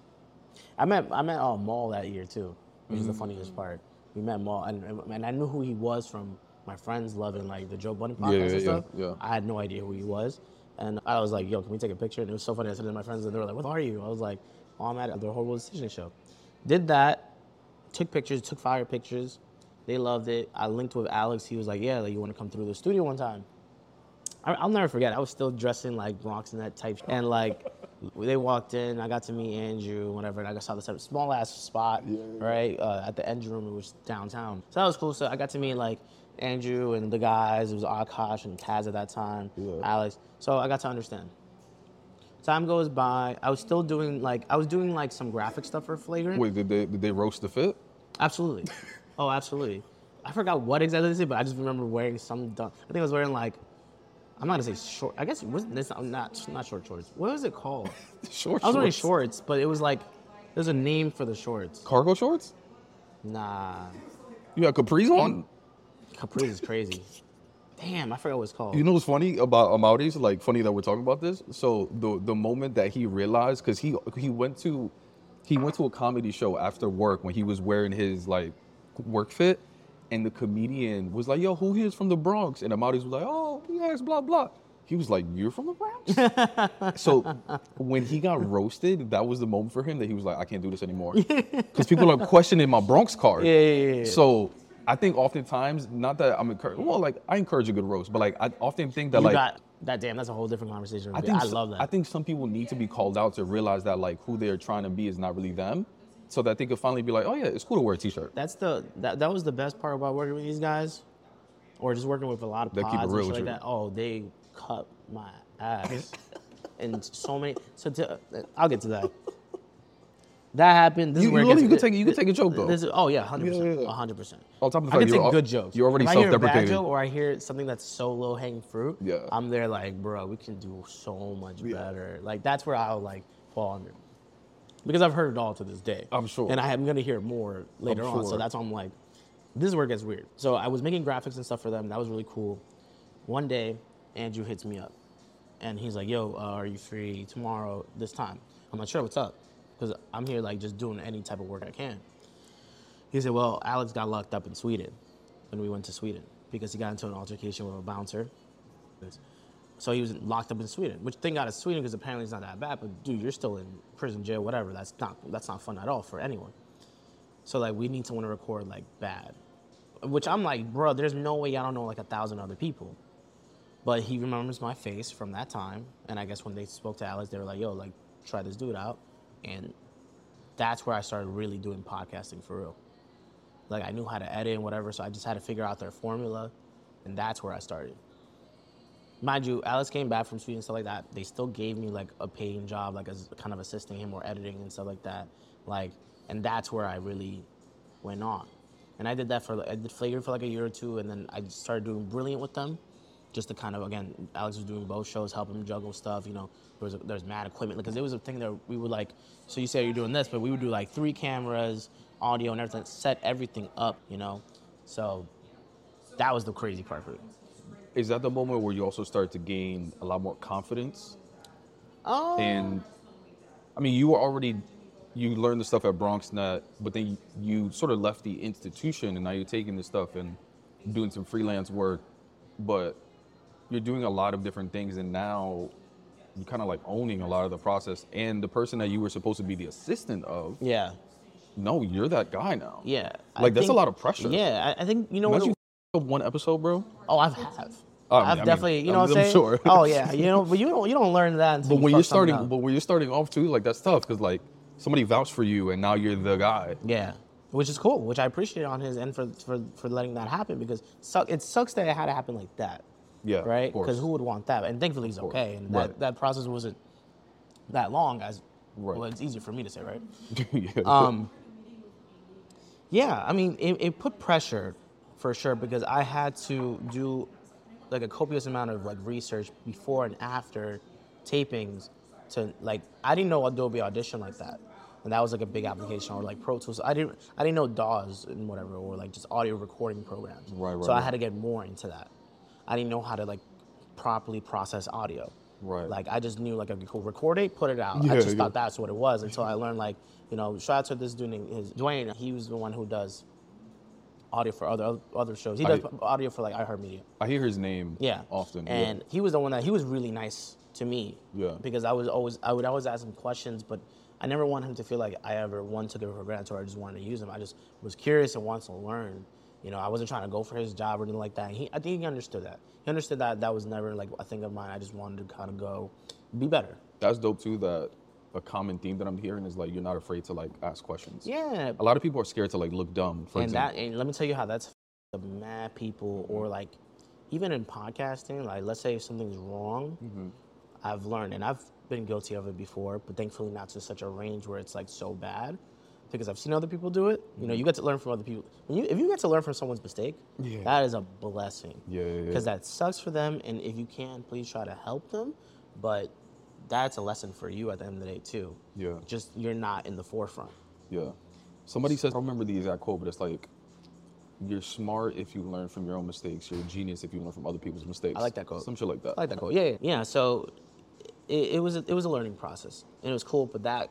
Speaker 2: I met I met uh, Mal that year too, which
Speaker 1: Mm.
Speaker 2: is the funniest part. We met Mal, and, and I knew who he was from my friends loving like the Joe Budden podcast
Speaker 1: Yeah,
Speaker 2: and stuff.
Speaker 1: yeah.
Speaker 2: I had no idea who he was, and I was like, "Yo, can we take a picture?" And it was so funny. I said to my friends, and they were like, "What are you?" I was like, "Oh, I'm at the WHOREible Decision Show." Did that, took pictures, took fire pictures, They loved it. I linked with Alex. He was like, "Yeah, like you want to come through the studio one time." I, I'll never forget. I was still dressing like Bronx and that type, sh- and like they walked in. I got to meet Andrew, whatever, and I saw this small ass spot, right, uh, at the engine room. It was downtown, so that was cool. So I got to meet like Andrew and the guys. It was Akaash and Taz at that time,
Speaker 1: Yeah.
Speaker 2: Alex. So I got to understand. Time goes by. I was still doing like I was doing like some graphic stuff for Flagrant.
Speaker 1: Wait, did they did they roast the fit?
Speaker 2: Absolutely. oh, absolutely. I forgot what exactly this is, but I just remember wearing some. Dumb, I think I was wearing like. I'm not gonna say short. I guess it wasn't this not not short shorts. What was it called?
Speaker 1: Short shorts.
Speaker 2: I was wearing
Speaker 1: shorts.
Speaker 2: but it was like there's a name for the shorts.
Speaker 1: Cargo shorts?
Speaker 2: Nah,
Speaker 1: You got capris on?
Speaker 2: Capri is crazy. Damn, I forgot what it's called.
Speaker 1: You know what's funny about Amaury's? Like funny that we're talking about this. So the the moment that he realized, because he he went to he went to a comedy show after work when he was wearing his like work fit, and the comedian was like, "Yo, who here is from the Bronx?" And Amaury's was like, "Oh, yes, blah blah." He was like, "You're from the Bronx." so when he got roasted, that was the moment for him that he was like, "I can't do this anymore," because people are questioning my Bronx card.
Speaker 2: Yeah, yeah, yeah, yeah.
Speaker 1: So I think oftentimes, not that I'm encouraging. Well, like I encourage a good roast, but like I often think that
Speaker 2: you
Speaker 1: like
Speaker 2: got that. Damn, that's a whole different conversation.
Speaker 1: I think
Speaker 2: I love that.
Speaker 1: I think some people need to be called out to realize that like who they're trying to be is not really them, so that they could finally be like, oh yeah, it's cool to wear a t-shirt.
Speaker 2: that's the that, that was the best part about working with these guys, or just working with a lot of
Speaker 1: They
Speaker 2: pods
Speaker 1: keep it
Speaker 2: and shit like that. Oh, they cut my ass, and so many. So to, I'll get to that. That happened. This
Speaker 1: You-
Speaker 2: is where
Speaker 1: you
Speaker 2: it gets,
Speaker 1: you could take- you could take a joke, though.
Speaker 2: This is, oh yeah, hundred percent, hundred percent.
Speaker 1: On top of the
Speaker 2: I can take good jokes.
Speaker 1: you're already
Speaker 2: if I hear a bad
Speaker 1: self-deprecating.
Speaker 2: joke or I hear something that's so low hanging fruit,
Speaker 1: Yeah.
Speaker 2: I'm there like, bro, we can do so much
Speaker 1: Yeah.
Speaker 2: better. Like that's where I'll like fall under. Because I've heard it all to this day.
Speaker 1: I'm sure.
Speaker 2: And I am gonna hear more later on. So that's why I'm like, this is where it gets weird. So I was making graphics and stuff for them. That was really cool. One day, Andrew hits me up, and he's like, "Yo, uh, are you free tomorrow this time?" I'm like, "Sure, what's up?" Because I'm here like just doing any type of work I can. He said, "Well, Alex got locked up in Sweden when we went to Sweden because he got into an altercation with a bouncer. So he was locked up in Sweden, which thank God it's Sweden because apparently it's not that bad. But dude, you're still in prison, jail, whatever. That's not that's not fun at all for anyone. So like we need someone to record like bad, which I'm like, bro, there's no way I don't know like a thousand other people. But he remembers my face from that time, and I guess when they spoke to Alex, they were like, "Yo, like, try this dude out," and that's where I started really doing podcasting for real. Like I knew how to edit and whatever, so I just had to figure out their formula, and that's where I started. Mind you, Alex came back from Sweden and stuff like that. They still gave me like a paying job, like as kind of assisting him or editing and stuff like that. Like, and that's where I really went on. And I did that for I did Flagrant for like a year or two, and then I started doing Brilliant with them, just to kind of again, Alex was doing both shows, helping him juggle stuff. You know, there was a, there's mad equipment because there was a thing that we would like. So you say you're doing this, but we would do like three cameras, audio, and everything, set everything up. You know, so that was the crazy part for me.
Speaker 1: Is that the moment where you also start to gain a lot more confidence?
Speaker 2: Oh,
Speaker 1: And I mean, you were already you learned the stuff at BronxNet, but then you sort of left the institution, and now you're taking this stuff and doing some freelance work. But you're doing a lot of different things, and now you're kind of like owning a lot of the process. And the person that you were supposed to be the assistant of,
Speaker 2: yeah.
Speaker 1: no, you're that guy now.
Speaker 2: Yeah. I
Speaker 1: Like, that's a
Speaker 2: think-
Speaker 1: lot of pressure.
Speaker 2: Yeah, I, I think you know what.
Speaker 1: Imagine you f- up one episode, bro.
Speaker 2: oh, I've have.
Speaker 1: Oh, I
Speaker 2: I've
Speaker 1: mean- I
Speaker 2: definitely,
Speaker 1: mean,
Speaker 2: you know
Speaker 1: I'm-
Speaker 2: what I'm
Speaker 1: I'm
Speaker 2: saying?
Speaker 1: sure.
Speaker 2: Oh yeah, you know, but you don't you don't learn that until
Speaker 1: But when
Speaker 2: fuck
Speaker 1: you're
Speaker 2: something
Speaker 1: starting, but when you're starting off too, like that's tough because like somebody vouched for you, and now you're the guy.
Speaker 2: Yeah, which is cool, which I appreciate on his end for for, for letting that happen because suck, it sucks that it had to happen like that.
Speaker 1: Yeah,
Speaker 2: Right? Because who would want that? And thankfully he's okay, and
Speaker 1: Right.
Speaker 2: that, that process wasn't that long. As
Speaker 1: Right.
Speaker 2: well, it's easier for me to say, right?
Speaker 1: yeah.
Speaker 2: Um, yeah, I mean, it, it put pressure for sure because I had to do like a copious amount of like research before and after tapings to like I didn't know Adobe Audition like that, and that was like a big application or like Pro Tools. I didn't I didn't know DAWs and whatever or like just audio recording programs.
Speaker 1: Right, right,
Speaker 2: So I
Speaker 1: right.
Speaker 2: had to get more into that. I didn't know how to like properly process audio.
Speaker 1: Right.
Speaker 2: Like I just knew like I could record it, put it out.
Speaker 1: Yeah,
Speaker 2: I just
Speaker 1: yeah.
Speaker 2: thought that's what it was until I learned like, you know, shout out to this dude named his Dwayne. He was the one who does audio for other other shows. He
Speaker 1: I-
Speaker 2: does audio for like iHeartMedia.
Speaker 1: I hear his name.
Speaker 2: Yeah.
Speaker 1: Often. yeah.
Speaker 2: And he was the one that he was really nice to me.
Speaker 1: Yeah.
Speaker 2: Because I was always I would always ask him questions, but I never want him to feel like I ever one took it for granted or I just wanted to use him. I just was curious and wanted to learn. You know, I wasn't trying to go for his job or anything like that. And he, I think he understood that. He understood that that was never like a thing of mine. I just wanted to kind of go be better.
Speaker 1: That's dope too. That a common theme that I'm hearing is like you're not afraid to like ask questions.
Speaker 2: Yeah.
Speaker 1: A lot of people are scared to like look dumb. For
Speaker 2: and
Speaker 1: example.
Speaker 2: that and let me tell you how that's the mad people or like even in podcasting, like let's say if something's wrong,
Speaker 1: Mm-hmm.
Speaker 2: I've learned and I've been guilty of it before, but thankfully not to such a range where it's like so bad. Because I've seen other people do it. You know, mm-hmm. you get to learn from other people. When you if you get to learn from someone's mistake,
Speaker 1: Yeah.
Speaker 2: that is a blessing.
Speaker 1: Yeah, yeah, yeah.
Speaker 2: Because that sucks for them, and if you can, please try to help them. But that's a lesson for you at the end of the day too.
Speaker 1: Yeah.
Speaker 2: Just you're not in the forefront.
Speaker 1: Yeah. Somebody says, I don't remember the exact quote, but it's like, you're smart if you learn from your own mistakes. You're a genius if you learn from other people's mistakes.
Speaker 2: I like that quote.
Speaker 1: Some shit like that.
Speaker 2: I like that quote. Yeah, yeah. yeah so it, it was a, it was a learning process, and it was cool. But that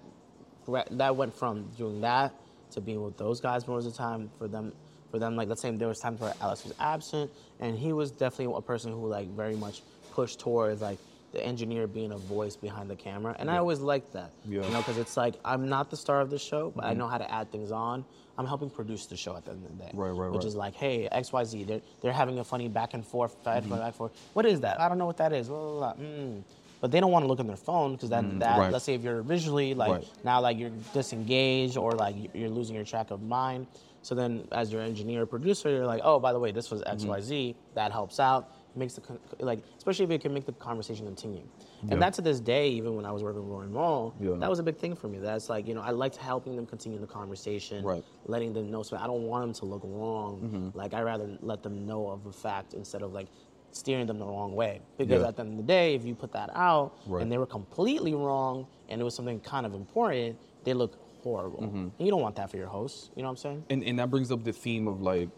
Speaker 2: that went from doing that to being with those guys most of the time. For them, for them, like let's say there was times where Alex was absent, and he was definitely a person who like very much pushed towards like the engineer being a voice behind the camera, and I always liked that.
Speaker 1: Yeah. Mm-hmm.
Speaker 2: You know, because it's like I'm not the star of the show, but I know how to add things on. I'm helping produce the show at the end of the day.
Speaker 1: Right, right,
Speaker 2: Which
Speaker 1: right.
Speaker 2: is like, hey, X, Y, Z, they're they're having a funny back and forth, back
Speaker 1: Mm-hmm.
Speaker 2: and back and forth. What is that? I don't know what that is. Blah, blah, blah. Mm. But they don't want to look on their phone because that, that
Speaker 1: Mm, right.
Speaker 2: let's say if you're visually like
Speaker 1: Right.
Speaker 2: now like you're disengaged or like you're losing your track of mind. So then as your engineer producer, you're like, oh, by the way, this was
Speaker 1: Mm-hmm.
Speaker 2: X, Y, Z. That helps out. Makes the like especially if it can make the conversation continue.
Speaker 1: Yeah.
Speaker 2: And that to this day, even when I was working with Rory Mal,
Speaker 1: Yeah.
Speaker 2: that was a big thing for me. That's like you know I liked helping them continue the conversation,
Speaker 1: Right.
Speaker 2: letting them know. So I don't want them to look wrong.
Speaker 1: Mm-hmm.
Speaker 2: Like I rather let them know of a fact instead of like steering them the wrong way. Because
Speaker 1: Yeah.
Speaker 2: at the end of the day, if you put that out
Speaker 1: Right.
Speaker 2: and they were completely wrong and it was something kind of important, they look horrible.
Speaker 1: Mm-hmm.
Speaker 2: And you don't want that for your host. You know what I'm saying?
Speaker 1: and, and that brings up the theme of like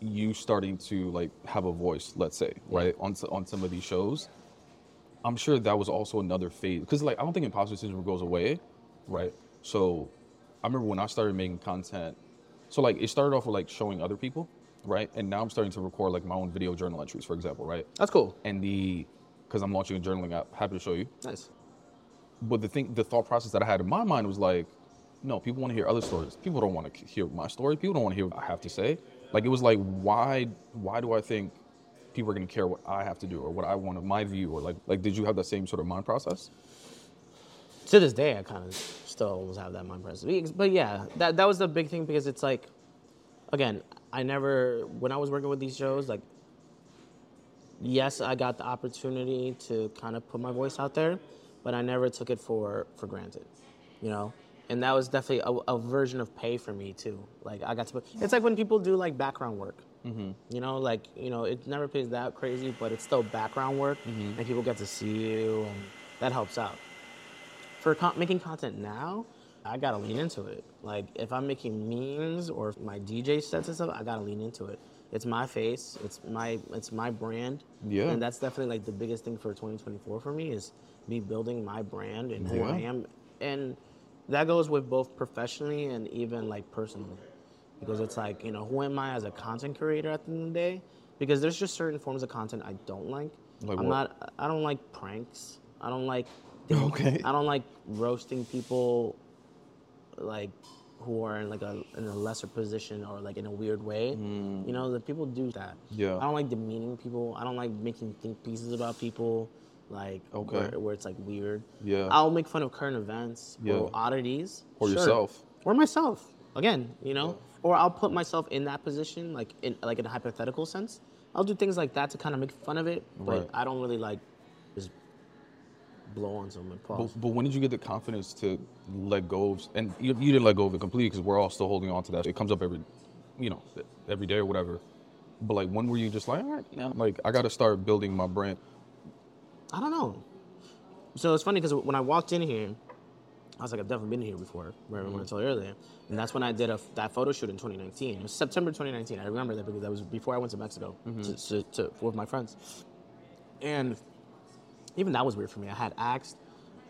Speaker 1: you starting to like have a voice let's say right on, on some of these shows i'm sure that was also another phase because like i don't think imposter syndrome goes away right so i remember when i started making content so like it started off with like showing other people right and now i'm starting to record like my own video journal entries for example right
Speaker 2: That's cool.
Speaker 1: and the because i'm launching a journaling app happy to show you
Speaker 2: Nice.
Speaker 1: but the thing, the thought process that I had in my mind was like, no, people want to hear other stories. People don't want to hear my story. People don't want to hear what I have to say. Like it was like, why, why do I think people are going to care what I have to do or what I want of my view or like, like, did you have that same sort of mind process?
Speaker 2: to this day, I kind of still almost have that mind process. But yeah, that that was the big thing because it's like, again, I never when I was working with these shows, like, yes, I got the opportunity to kind of put my voice out there, but I never took it for for granted, you know. And that was definitely a, a version of pay for me too. Like I got to put. It's like when people do like background work. Mm-hmm. You know, like you know, it never pays that crazy, but it's still background work, mm-hmm. and people get to see you, and that helps out for con- making content now, I gotta lean into it. Like if I'm making memes or my DJ sets and stuff, I gotta lean into it. It's my face. It's my it's my brand.
Speaker 1: Yeah.
Speaker 2: And that's definitely like the biggest thing for 2024 for me is me building my brand and who I am, and that goes with both professionally and even like personally, because it's like you know who am I as a content creator at the end of the day? Because there's just certain forms of content I don't like.
Speaker 1: Like
Speaker 2: I'm
Speaker 1: what?
Speaker 2: not. I don't like pranks. I don't like.
Speaker 1: Okay.
Speaker 2: I don't like roasting people, like who are in like a in a lesser position or like in a weird way. You know, the people do that.
Speaker 1: Mm. Yeah.
Speaker 2: I don't like demeaning people. I don't like making think pieces about people, like
Speaker 1: Okay.
Speaker 2: where, where it's like weird.
Speaker 1: Yeah.
Speaker 2: I'll make fun of current events
Speaker 1: Yeah.
Speaker 2: or oddities.
Speaker 1: Or
Speaker 2: sure.
Speaker 1: yourself.
Speaker 2: Or myself. Again, you know, or I'll put myself in that position, like in like in a hypothetical sense. I'll do things like that to kind of make fun of it, but
Speaker 1: Right.
Speaker 2: I don't really like blow on someone. Pause.
Speaker 1: But, but when did you get the confidence to let go of, and you, you didn't let go of it completely because we're all still holding on to that. It comes up every, you know, every day or whatever. But like, when were you just like, all right, like, I got to start building my brand?
Speaker 2: I don't know. So it's funny because when I walked in here, I was like, I've definitely been here before, where
Speaker 1: Mm-hmm.
Speaker 2: when I told you earlier. And that's when I did a, that photo shoot in 2019. It was September 2019. I remember that because that was before I went to Mexico
Speaker 1: Mm-hmm.
Speaker 2: to, to, to, with my friends. And even that was weird for me. I had asked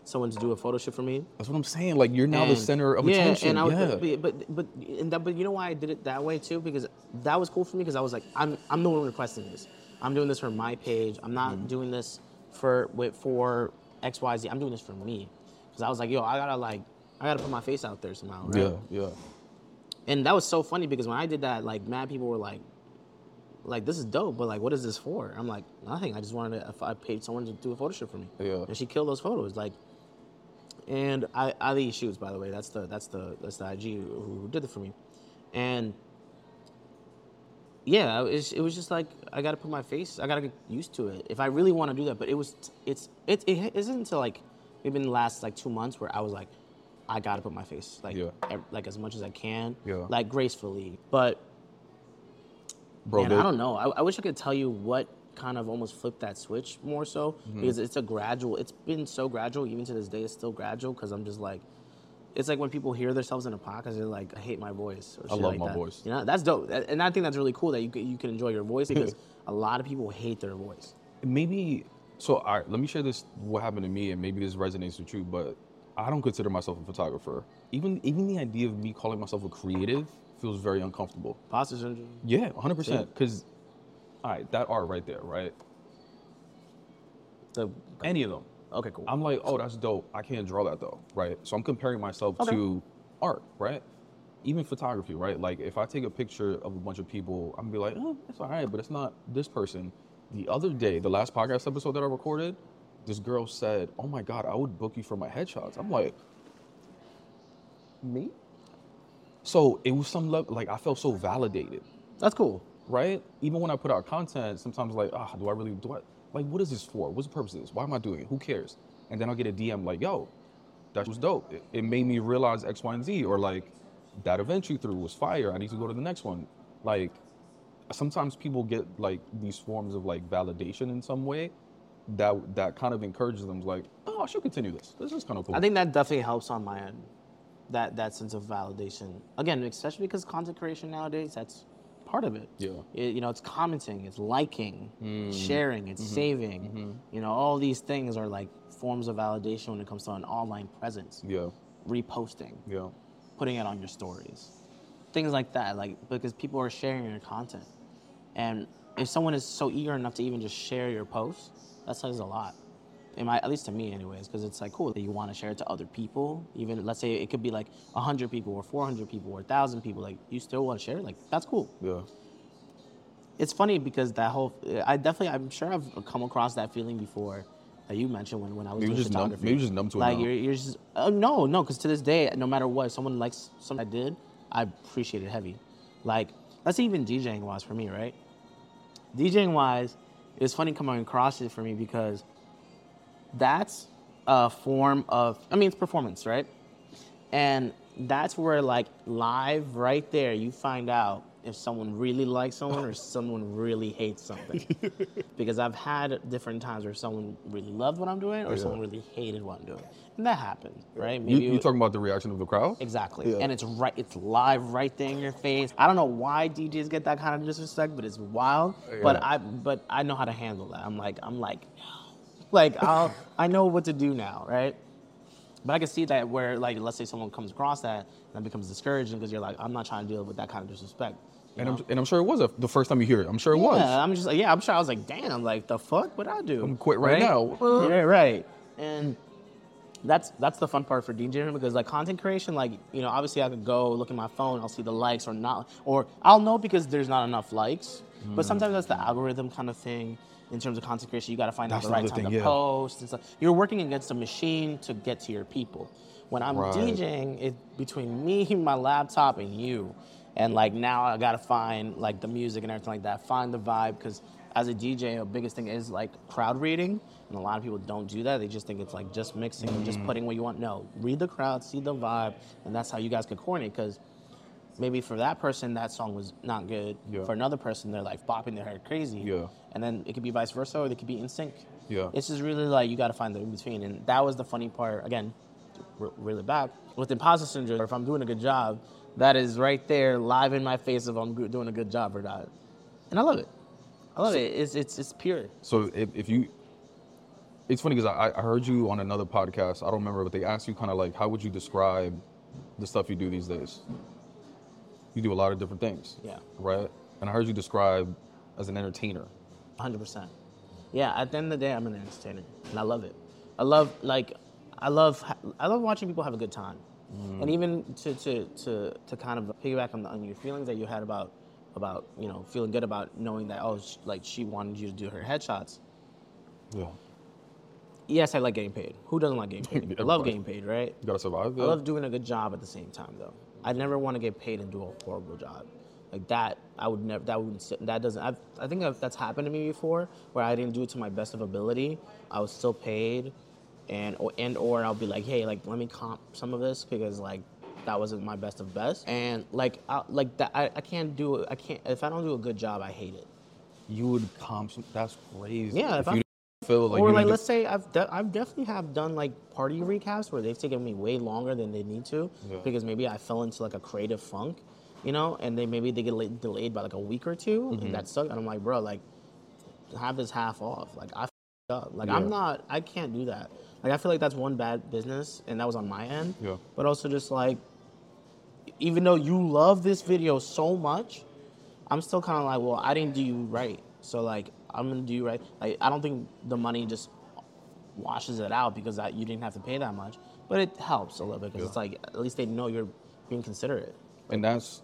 Speaker 2: someone to do a photo shoot for me.
Speaker 1: That's what I'm saying. Like, you're now the center of
Speaker 2: yeah,
Speaker 1: attention.
Speaker 2: And was,
Speaker 1: yeah.
Speaker 2: but, but but and that, but you know why I did it that way too? Because that was cool for me because I was like, I'm I'm the one requesting this. I'm doing this for my page. I'm not
Speaker 1: Mm-hmm.
Speaker 2: doing this for with for X Y Z. I'm doing this for me. Because I was like, yo, I gotta like I gotta put my face out there somehow. Right?
Speaker 1: yeah, yeah.
Speaker 2: And that was so funny because when I did that, like mad people were like, like this is dope, but like, what is this for? I'm like, nothing. I just wanted to. If I paid someone to do a photo shoot for me,
Speaker 1: Yeah.
Speaker 2: and she killed those photos. Like, and I Ali shoots by the way. That's the that's the that's the IG who, did it for me, and yeah, it was, it was just like I got to put my face. I got to get used to it if I really want to do that. But it was it's it, it isn't until like maybe in the last like two months where I was like, I got to put my face like
Speaker 1: Yeah.
Speaker 2: ev- like as much as I can,
Speaker 1: Yeah.
Speaker 2: like gracefully. But
Speaker 1: Bro,
Speaker 2: Man,
Speaker 1: there-
Speaker 2: I don't know. I, I wish I could tell you what kind of almost flipped that switch more so
Speaker 1: Mm-hmm.
Speaker 2: because it's a gradual. It's been so gradual, even to this day. It's still gradual because I'm just like, it's like when people hear themselves in a podcast, they're like, "I hate my voice." Or
Speaker 1: I love
Speaker 2: like
Speaker 1: my
Speaker 2: that.
Speaker 1: voice.
Speaker 2: You know, that's dope, and I think that's really cool that you can, you can enjoy your voice because a lot of people hate their voice.
Speaker 1: maybe so all right let me share this what happened to me and maybe this resonates with you but i don't consider myself a photographer even even the idea of me calling myself a creative feels very uncomfortable.
Speaker 2: Imposter syndrome.
Speaker 1: yeah 100% because all right that art right there right?
Speaker 2: The,
Speaker 1: any of them.
Speaker 2: Okay, cool.
Speaker 1: i'm like oh that's dope. I can't draw that though right? So i'm comparing myself
Speaker 2: Okay.
Speaker 1: to art right? Even photography right? Like if i take a picture of a bunch of people i'm gonna be like oh it's all right but it's not this person. The other day the last podcast episode that i recorded this girl said oh my god i would book you for my headshots. I'm like me so it was some level like i felt so validated
Speaker 2: that's cool.
Speaker 1: right? Even when I put out content, sometimes like, ah, do I really do I like what is this for? What's the purpose of this? Why am I doing it? Who cares? And then I'll get a DM like, yo, that was dope. It, it made me realize X, Y, and Z, or like that event you threw was fire. I need to go to the next one. Like sometimes people get like these forms of like validation in some way that that kind of encourages them like, oh, I should continue this. This is kind of cool.
Speaker 2: I think that definitely helps on my end. That that sense of validation. Again, especially because content creation nowadays, that's part of it.
Speaker 1: Yeah.
Speaker 2: It- you know, it's commenting, it's liking,
Speaker 1: Mm.
Speaker 2: sharing, it's
Speaker 1: Mm-hmm.
Speaker 2: saving. You know, all these things are like forms of validation when it comes to an online presence.
Speaker 1: yeah,
Speaker 2: Reposting,
Speaker 1: yeah,
Speaker 2: putting it on your stories, things like that. Like because people are sharing your content, and if someone is so eager enough to even just share your post, that says a lot. In my, at least to me, anyways, because it's like cool that you want to share it to other people. Even let's say it could be like hundred people or four hundred people or thousand people. Like you still want to share it. Like that's cool.
Speaker 1: yeah.
Speaker 2: It's funny because that whole I definitely I'm sure I've come across that feeling before that you mentioned when, when I was
Speaker 1: Maybe
Speaker 2: doing
Speaker 1: just numb-
Speaker 2: photography.
Speaker 1: maybe just numb to it
Speaker 2: like
Speaker 1: now.
Speaker 2: you're you're just oh no no because to this day no matter what if someone likes something I did I appreciate it heavy. Like that's even DJing wise for me right. DJing wise, it's funny coming across it for me because that's a form of I mean it's performance right, and that's where like live right there you find out if someone really likes someone or someone really hates something. because I've had different times where someone really loved what I'm doing or
Speaker 1: Yeah.
Speaker 2: someone really hated what I'm doing, and that happens, right?
Speaker 1: You, you
Speaker 2: it-
Speaker 1: talking about the reaction of the crowd?
Speaker 2: Exactly.
Speaker 1: Yeah.
Speaker 2: And it's right it's live right there in your face. I don't know why DJs get that kind of disrespect, but it's wild. But I but I know how to handle that. I'm like I'm like like I'll I know what to do now, right? But I can see that where like let's say someone comes across that and that becomes discouraging because you're like I'm not trying to deal with that kind of disrespect.
Speaker 1: And? I'm, and I'm sure it was a, the first time you hear it. I'm sure it was.
Speaker 2: Yeah, I'm just like, yeah, I'm sure I was like, damn, like the fuck would I do?
Speaker 1: I'm quit right now.
Speaker 2: Yeah, right. And that's that's the fun part for DJing because like content creation, like you know, obviously I could go look at my phone, I'll see the likes or not, or I'll know because there's not enough likes.
Speaker 1: Hmm.
Speaker 2: But sometimes that's the algorithm kind of thing. In terms of content creation, you got to find
Speaker 1: That's
Speaker 2: out the right time
Speaker 1: thing,
Speaker 2: to
Speaker 1: yeah.
Speaker 2: post and stuff. You're working against a machine to get to your people. When I'm
Speaker 1: Right.
Speaker 2: DJing, it's between me, my laptop, and you. And like now, I gotta find like the music and everything like that. Find the vibe because as a DJ, the biggest thing is like crowd reading, and a lot of people don't do that. They just think it's like just mixing and
Speaker 1: Mm.
Speaker 2: just putting what you want. No, read the crowd, see the vibe, and that's how you guys can coordinate. Because maybe for that person, that song was not good.
Speaker 1: Yeah.
Speaker 2: For another person, they're like bopping their head crazy.
Speaker 1: Yeah.
Speaker 2: And then it could be vice versa, or they could be in sync.
Speaker 1: Yeah.
Speaker 2: It's just really like you got to find the in between, and that was the funny part. Again, re- really back with imposter syndrome. If I'm doing a good job, that is right there, live in my face if I'm doing a good job or not. And I love it. I love it. It's it's it's pure.
Speaker 1: So if, if you, it's funny because I, I heard you on another podcast. I don't remember, but they asked you kind of like, how would you describe the stuff you do these days? You do a lot of different things.
Speaker 2: Yeah.
Speaker 1: Right. And I heard you describe as an entertainer.
Speaker 2: 100%. Yeah, at the end of the day, I'm an entertainer, and I love it. I love like, I love I love watching people have a good time, mm. and even to to to to kind of piggyback on, the, on your feelings that you had about about you know feeling good about knowing that oh sh- like she wanted you to do her headshots.
Speaker 1: Yeah.
Speaker 2: Yes, I like getting paid. Who doesn't like getting paid? I love getting paid, right?
Speaker 1: You gotta survive.
Speaker 2: I love doing a good job at the same time, though. I never want to get paid and do a horrible job. Like that, I would never. That would. sit- That doesn't. I've, I think I've, that's happened to me before, where I didn't do it to my best of ability. I was still paid, and or and or I'll be like, hey, like let me comp some of this because like that wasn't my best of best, and like I, like that. I, I can't do. it. I can't if I don't do a good job. I hate it.
Speaker 1: you would comp. Some, that's crazy.
Speaker 2: Yeah,
Speaker 1: If,
Speaker 2: if I'm-
Speaker 1: you didn't feel like
Speaker 2: or like let's say I've de- I've definitely have done like party recaps where they've taken me way longer than they need to
Speaker 1: Yeah.
Speaker 2: because maybe I fell into like a creative funk, you know, and they maybe they get la- delayed by like a week or 2
Speaker 1: Mm-hmm.
Speaker 2: and that sucks. And I'm like, bro, like have this half off. Like I f***ed up. Like I'm not. I can't do that. Like I feel like that's one bad business, and that was on my end.
Speaker 1: Yeah.
Speaker 2: But also just like, even though you love this video so much, I'm still kind of like, well, I didn't do you right. So like, I'm gonna do right. Like, I don't think the money just washes it out because I, you didn't have to pay that much, but it helps a little bit because
Speaker 1: Yeah.
Speaker 2: it's like at least they know you're being considerate.
Speaker 1: and that's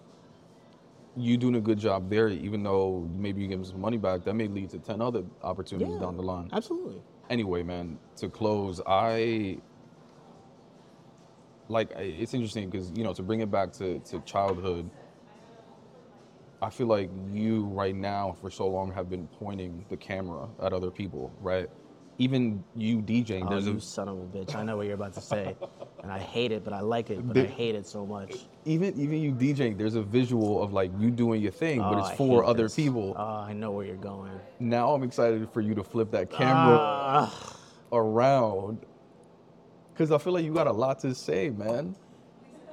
Speaker 1: you doing a good job there. Even though maybe you give them some money back, that may lead to ten other opportunities down the line.
Speaker 2: Absolutely.
Speaker 1: anyway, man, to close, I like it's interesting because you know to bring it back to to childhood. I feel like you right now for so long have been pointing the camera at other people, right? Even you DJing,
Speaker 2: Oh,
Speaker 1: there's
Speaker 2: you
Speaker 1: a
Speaker 2: son of a bitch! I know what you're about to say, and I hate it, but I like it. But I hate it so much.
Speaker 1: even even you DJing, there's a visual of like you doing your thing, but
Speaker 2: Oh,
Speaker 1: it's
Speaker 2: I
Speaker 1: for other
Speaker 2: this.
Speaker 1: people.
Speaker 2: Oh, I know where you're going.
Speaker 1: now I'm excited for you to flip that camera
Speaker 2: Ah.
Speaker 1: around because I feel like you got a lot to say, man.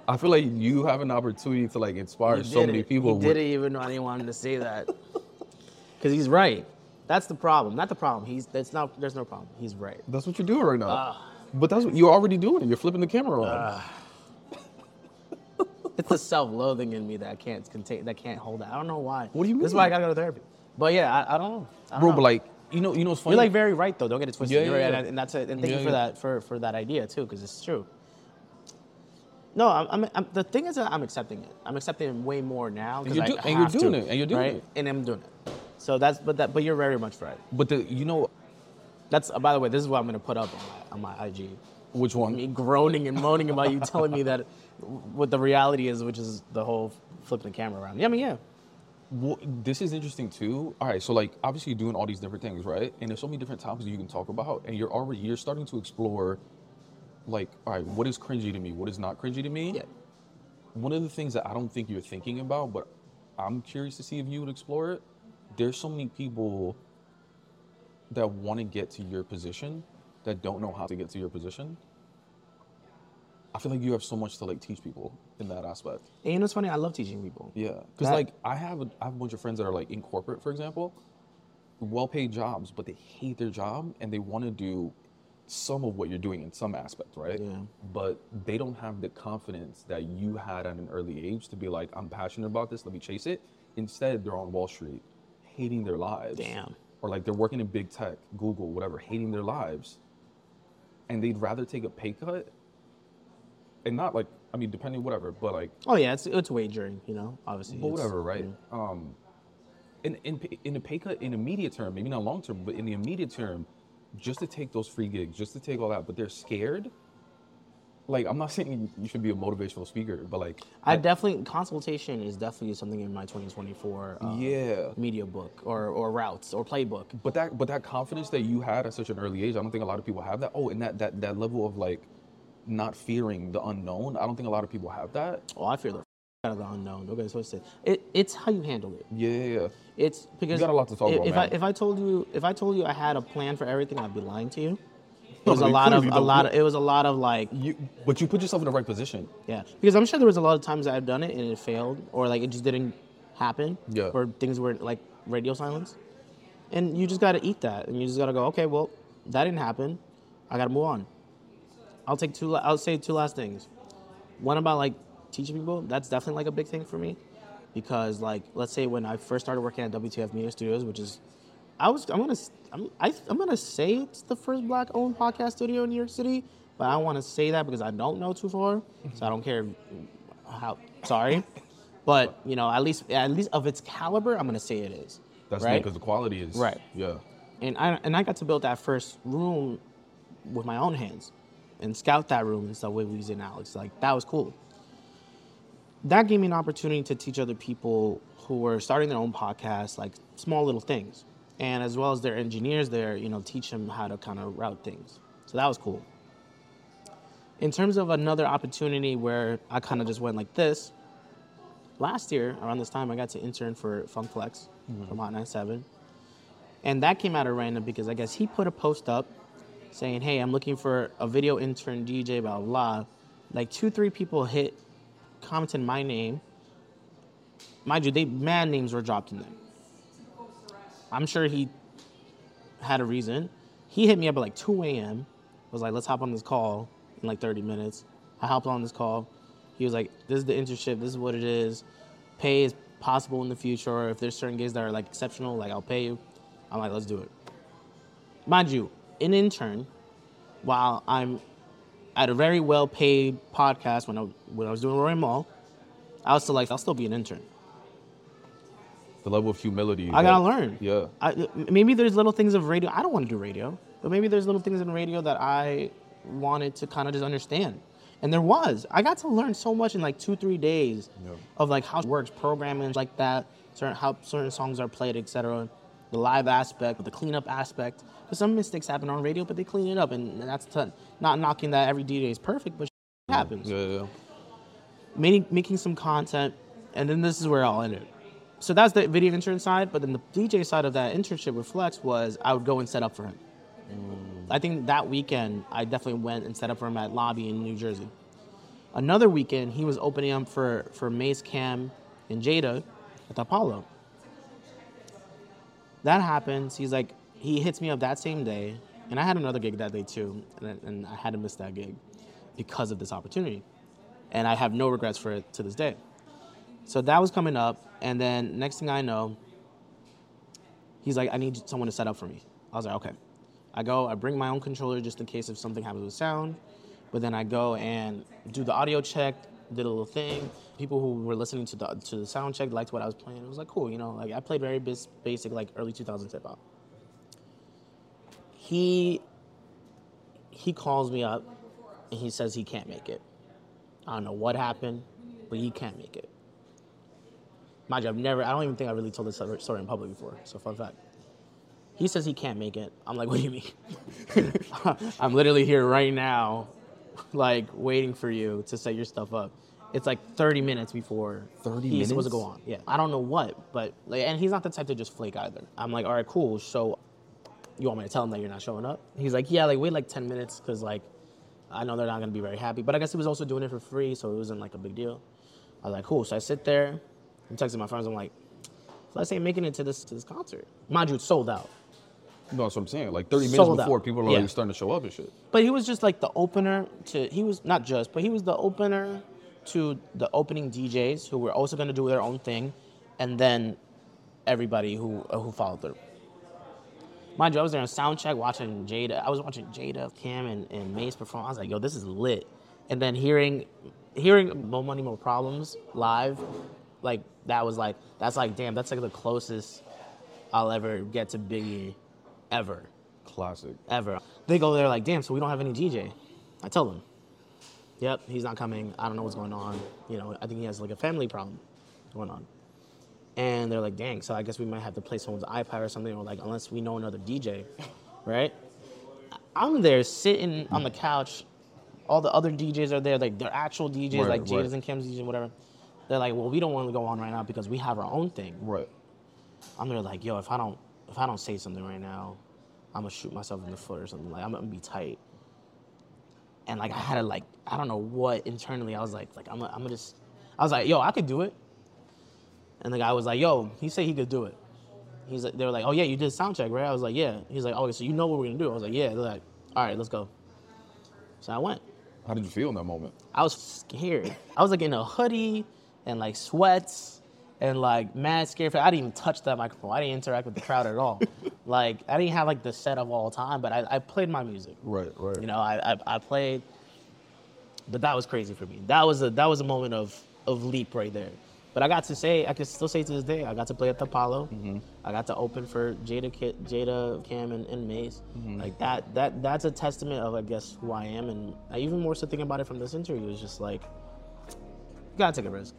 Speaker 1: I feel like you have an opportunity to like inspire so
Speaker 2: did
Speaker 1: many
Speaker 2: it.
Speaker 1: people.
Speaker 2: He
Speaker 1: with-
Speaker 2: didn't even know I didn't want him to say that. Because he's right. That's the problem. Not the problem. He's that's not. There's no problem. He's right.
Speaker 1: That's what you're doing right now.
Speaker 2: Ah.
Speaker 1: but that's what you're already doing. You're flipping the camera around.
Speaker 2: It's the self-loathing in me that I can't contain. That can't hold that. I don't know why.
Speaker 1: What do you
Speaker 2: This is why I gotta go to therapy. But yeah, I, I don't know. I don't
Speaker 1: Bro,
Speaker 2: know.
Speaker 1: but like you know, you know, it's funny.
Speaker 2: You're like very right though. Don't get it twisted.
Speaker 1: Yeah, yeah,
Speaker 2: right,
Speaker 1: yeah.
Speaker 2: and, and that's it. And thank you for that for for that idea too, because it's true. No, I'm, I'm, I'm. The thing is that I'm accepting it. I'm accepting it way more now. 'cause
Speaker 1: you're
Speaker 2: I
Speaker 1: do- and you're doing
Speaker 2: to,
Speaker 1: it, and you're doing
Speaker 2: right?
Speaker 1: it.
Speaker 2: And I'm doing it. So that's but that but you're very much right.
Speaker 1: but the you know
Speaker 2: That's uh, by the way, this is what I'm gonna put up on my, on my IG.
Speaker 1: which one?
Speaker 2: Me groaning and moaning about you telling me that what the reality is, which is the whole flipping the camera around. Yeah, I mean, yeah.
Speaker 1: Well, this is interesting too. All right, so like obviously you're doing all these different things, right? And there's so many different topics you can talk about, and you're already you're starting to explore, like, all right, what is cringy to me? What is not cringy to me?
Speaker 2: Yeah.
Speaker 1: One of the things that I don't think you're thinking about, but I'm curious to see if you would explore it. There's so many people that want to get to your position that don't know how to get to your position. I feel like you have so much to like teach people in that aspect.
Speaker 2: And you know it's funny? I love teaching people.
Speaker 1: Yeah, because like I have a, I have a bunch of friends that are like in corporate, for example, well-paid jobs, but they hate their job and they want to do some of what you're doing in some aspect, right?
Speaker 2: Yeah.
Speaker 1: But they don't have the confidence that you had at an early age to be like, I'm passionate about this, let me chase it. Instead, they're on Wall Street, hating their lives.
Speaker 2: Damn.
Speaker 1: Or like they're working in big tech, Google, whatever, hating their lives, and they'd rather take a pay cut. And not like, I mean, depending whatever, but like
Speaker 2: Oh yeah, it's it's wagering, you know. Obviously.
Speaker 1: but whatever, right? Um, in in in a pay cut in immediate term, maybe not long term, but in the immediate term, just to take those free gigs, just to take all that, but they're scared. Like I'm not saying you should be a motivational speaker, but like
Speaker 2: I definitely consultation is definitely something in my 2024 uh,
Speaker 1: yeah,
Speaker 2: media book or or routes or playbook.
Speaker 1: but that but that confidence that you had at such an early age, I don't think a lot of people have that. Oh, and that that that level of like not fearing the unknown, I don't think a lot of people have that.
Speaker 2: Oh, I fear the out of the unknown. Okay, so it's it, it's how you handle it.
Speaker 1: Yeah, yeah, yeah.
Speaker 2: It's because You
Speaker 1: got a lot to talk
Speaker 2: if,
Speaker 1: about,
Speaker 2: If
Speaker 1: man.
Speaker 2: I if I told you if I told you I had a plan for everything, I'd be lying to you. It was
Speaker 1: No,
Speaker 2: a lot of
Speaker 1: clearly
Speaker 2: a lot of it was a lot of like
Speaker 1: You, but you put yourself in the right position.
Speaker 2: yeah because I'm sure there was a lot of times that I've done it and it failed or like it just didn't happen.
Speaker 1: Yeah.
Speaker 2: Or things were like radio silence, and you just got to eat that and you just got to go okay well that didn't happen, I got to move on. I'll take two. la- I'll say two last things. One about like teaching people. That's definitely like a big thing for me, because like let's say when I first started working at WTF Media Studios, which is, I was I'm gonna I'm I, I'm gonna say it's the first black-owned podcast studio in New York City, but I don't want to say that because I don't know too far, so I don't care how. Sorry, But you know, at least at least of its caliber, I'm gonna say it is.
Speaker 1: That's
Speaker 2: right.
Speaker 1: because the quality is
Speaker 2: Right.
Speaker 1: Yeah.
Speaker 2: and I and I got to build that first room with my own hands and scout that room and stuff with Weezy and Alex. Like that was cool. That gave me an opportunity to teach other people who were starting their own podcasts, like small little things, and as well as their engineers there, you know, teach them how to kind of route things. So that was cool. In terms of another opportunity where I kind of just went like this, last year around this time I got to intern for Funk Flex mm-hmm. from Hot 97. And that came out of random because I guess he put a post up saying, Hey, I'm looking for a video intern DJ, blah, blah, blah. Like two, three people hit, commented my name. Mind you, they mad names were dropped in there. I'm sure he had a reason. He hit me up at like 2 a.m. Was like, let's hop on this call in like 30 minutes. I hopped on this call. He was like, this is the internship. This is what it is. Pay is possible in the future. If there's certain gigs that are like exceptional, like I'll pay you. I'm like, let's do it. Mind you, an intern, while I'm at a very well paid podcast when I, when I was doing Rory Mal, I was still like, I'll still be an intern.
Speaker 1: The level of humility.
Speaker 2: I gotta learn.
Speaker 1: Yeah.
Speaker 2: I, maybe there's little things of radio. I don't want to do radio, but maybe there's little things in radio that I wanted to kind of just understand. And there was. I got to learn so much in like two, three days
Speaker 1: Yeah.
Speaker 2: of like how it works, programming like that, certain how certain songs are played, etc. The live aspect, the cleanup aspect. Because some mistakes happen on radio, but they clean it up, and that's ton- not knocking that every DJ is perfect, but it happens
Speaker 1: Yeah. yeah.
Speaker 2: making making some content, and then this is where I'll end it. So that's the video intern side, but then the DJ side of that internship with Flex was I would go and set up for him. Mm. I think that weekend I definitely went and set up for him at Lobby in New Jersey. Another weekend he was opening up for for Mase Cam and Jada at the Apollo. That happens. He's like he hits me up that same day, and I had another gig that day too, and, I- and I had to miss that gig because of this opportunity and I have no regrets for it to this day. So that was coming up, and then next thing I know, he's like, "I need someone to set up for me." I was like, "Okay." I go, I bring my own controller just in case if something happens with sound, but then I go and do the audio check, did a little thing. People who were listening to the to the sound check liked what I was playing. It was like cool, you know. Like I played very bis- basic, like early 2000s hip hop. He he calls me up and he says he can't make it. I don't know what happened, but he can't make it. You, I've never, I don't even think I really told this story in public before, so fun fact. He says he can't make it. I'm like, what do you mean? I'm literally here right now, like waiting for you to set your stuff up. It's like 30 minutes before
Speaker 1: 30
Speaker 2: he's supposed to go on. Yeah, I don't know what, but like, and he's not the type to just flake either. I'm like, all right, cool. So you want me to tell him that you're not showing up? He's like, yeah, like wait like 10 minutes because like I know they're not gonna be very happy. But I guess he was also doing it for free, so it wasn't like a big deal. I was like, cool. So I sit there, I'm texting my friends. I'm like, let's say making it to this to this concert. Mind you, it's sold out.
Speaker 1: No, that's what I'm saying. Like 30 minutes
Speaker 2: Sold
Speaker 1: before,
Speaker 2: out.
Speaker 1: people are
Speaker 2: Yeah.
Speaker 1: like starting to show up and shit.
Speaker 2: But he was just like the opener to. He was not just, but he was the opener to the opening DJs who were also gonna do their own thing, and then everybody who uh, who followed through. Mind you, I was there on sound check watching Jada. I was watching Jada, Cam, and, and Mase perform. I was like, yo, this is lit. And then hearing hearing More Money, More Problems live, like that was like that's like damn, that's like the closest I'll ever get to Biggie ever
Speaker 1: Classic.
Speaker 2: ever. They go there like, damn, so we don't have any DJ. I tell them, yep, he's not coming. I don't know what's going on. You know, I think he has like a family problem going on. And they're like, dang, so I guess we might have to play someone's iPad or something, or like, unless we know another DJ, right? I'm there sitting on the couch. All the other DJs are there, like they're actual DJs,
Speaker 1: Right,
Speaker 2: like
Speaker 1: right.
Speaker 2: Jada's and Kim's DJs, whatever. They're like, well, we don't want to go on right now because we have our own thing.
Speaker 1: Right.
Speaker 2: I'm there like, yo, if I don't if I don't say something right now, I'm gonna shoot myself in the foot or something. Like I'm gonna be tight. And like I had to like I don't know what internally I was like like I'm gonna, I'm gonna just I was like yo I could do it. And the guy was like yo he said he could do it. He's like they were like oh yeah you did sound check right I was like yeah he's like oh so you know what we're gonna do I was like yeah they're like all right let's go. So I went.
Speaker 1: How did you feel in that moment?
Speaker 2: I was scared. I was like in a hoodie and like sweats and like mad scared. I didn't even touch that microphone. I didn't interact with the crowd at all. like I didn't have like the set of all time, but I, I played my music.
Speaker 1: Right, right.
Speaker 2: You know, I, I I played, but that was crazy for me. That was a that was a moment of of leap right there. But I got to say, I can still say to this day, I got to play at the Apollo.
Speaker 1: Mm-hmm.
Speaker 2: I got to open for Jada, Jada, Cam, and, and Mase.
Speaker 1: Mm-hmm.
Speaker 2: Like that, that, that's a testament of, I guess, who I am. And I even more so thinking about it from this interview is just like, you gotta take a risk.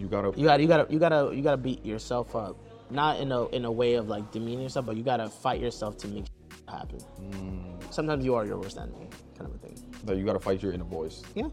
Speaker 1: You gotta.
Speaker 2: You gotta, you gotta, you gotta, you gotta beat yourself up. Not in a in a way of like demeaning yourself, but you gotta fight yourself to make it happen.
Speaker 1: Mm.
Speaker 2: Sometimes you are your worst enemy, kind of a thing.
Speaker 1: that you gotta fight your inner voice.
Speaker 2: Yeah.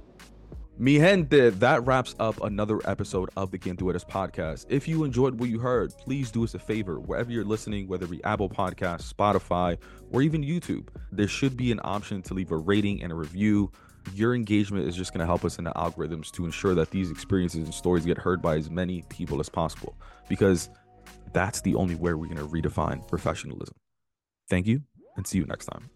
Speaker 1: Mi gente, that wraps up another episode of the Quién Tú Eres podcast. If you enjoyed what you heard, please do us a favor. Wherever you're listening, whether it be Apple Podcasts, Spotify, or even YouTube, there should be an option to leave a rating and a review. Your engagement is just going to help us in the algorithms to ensure that these experiences and stories get heard by as many people as possible because that's the only way we're going to redefine professionalism. Thank you and see you next time.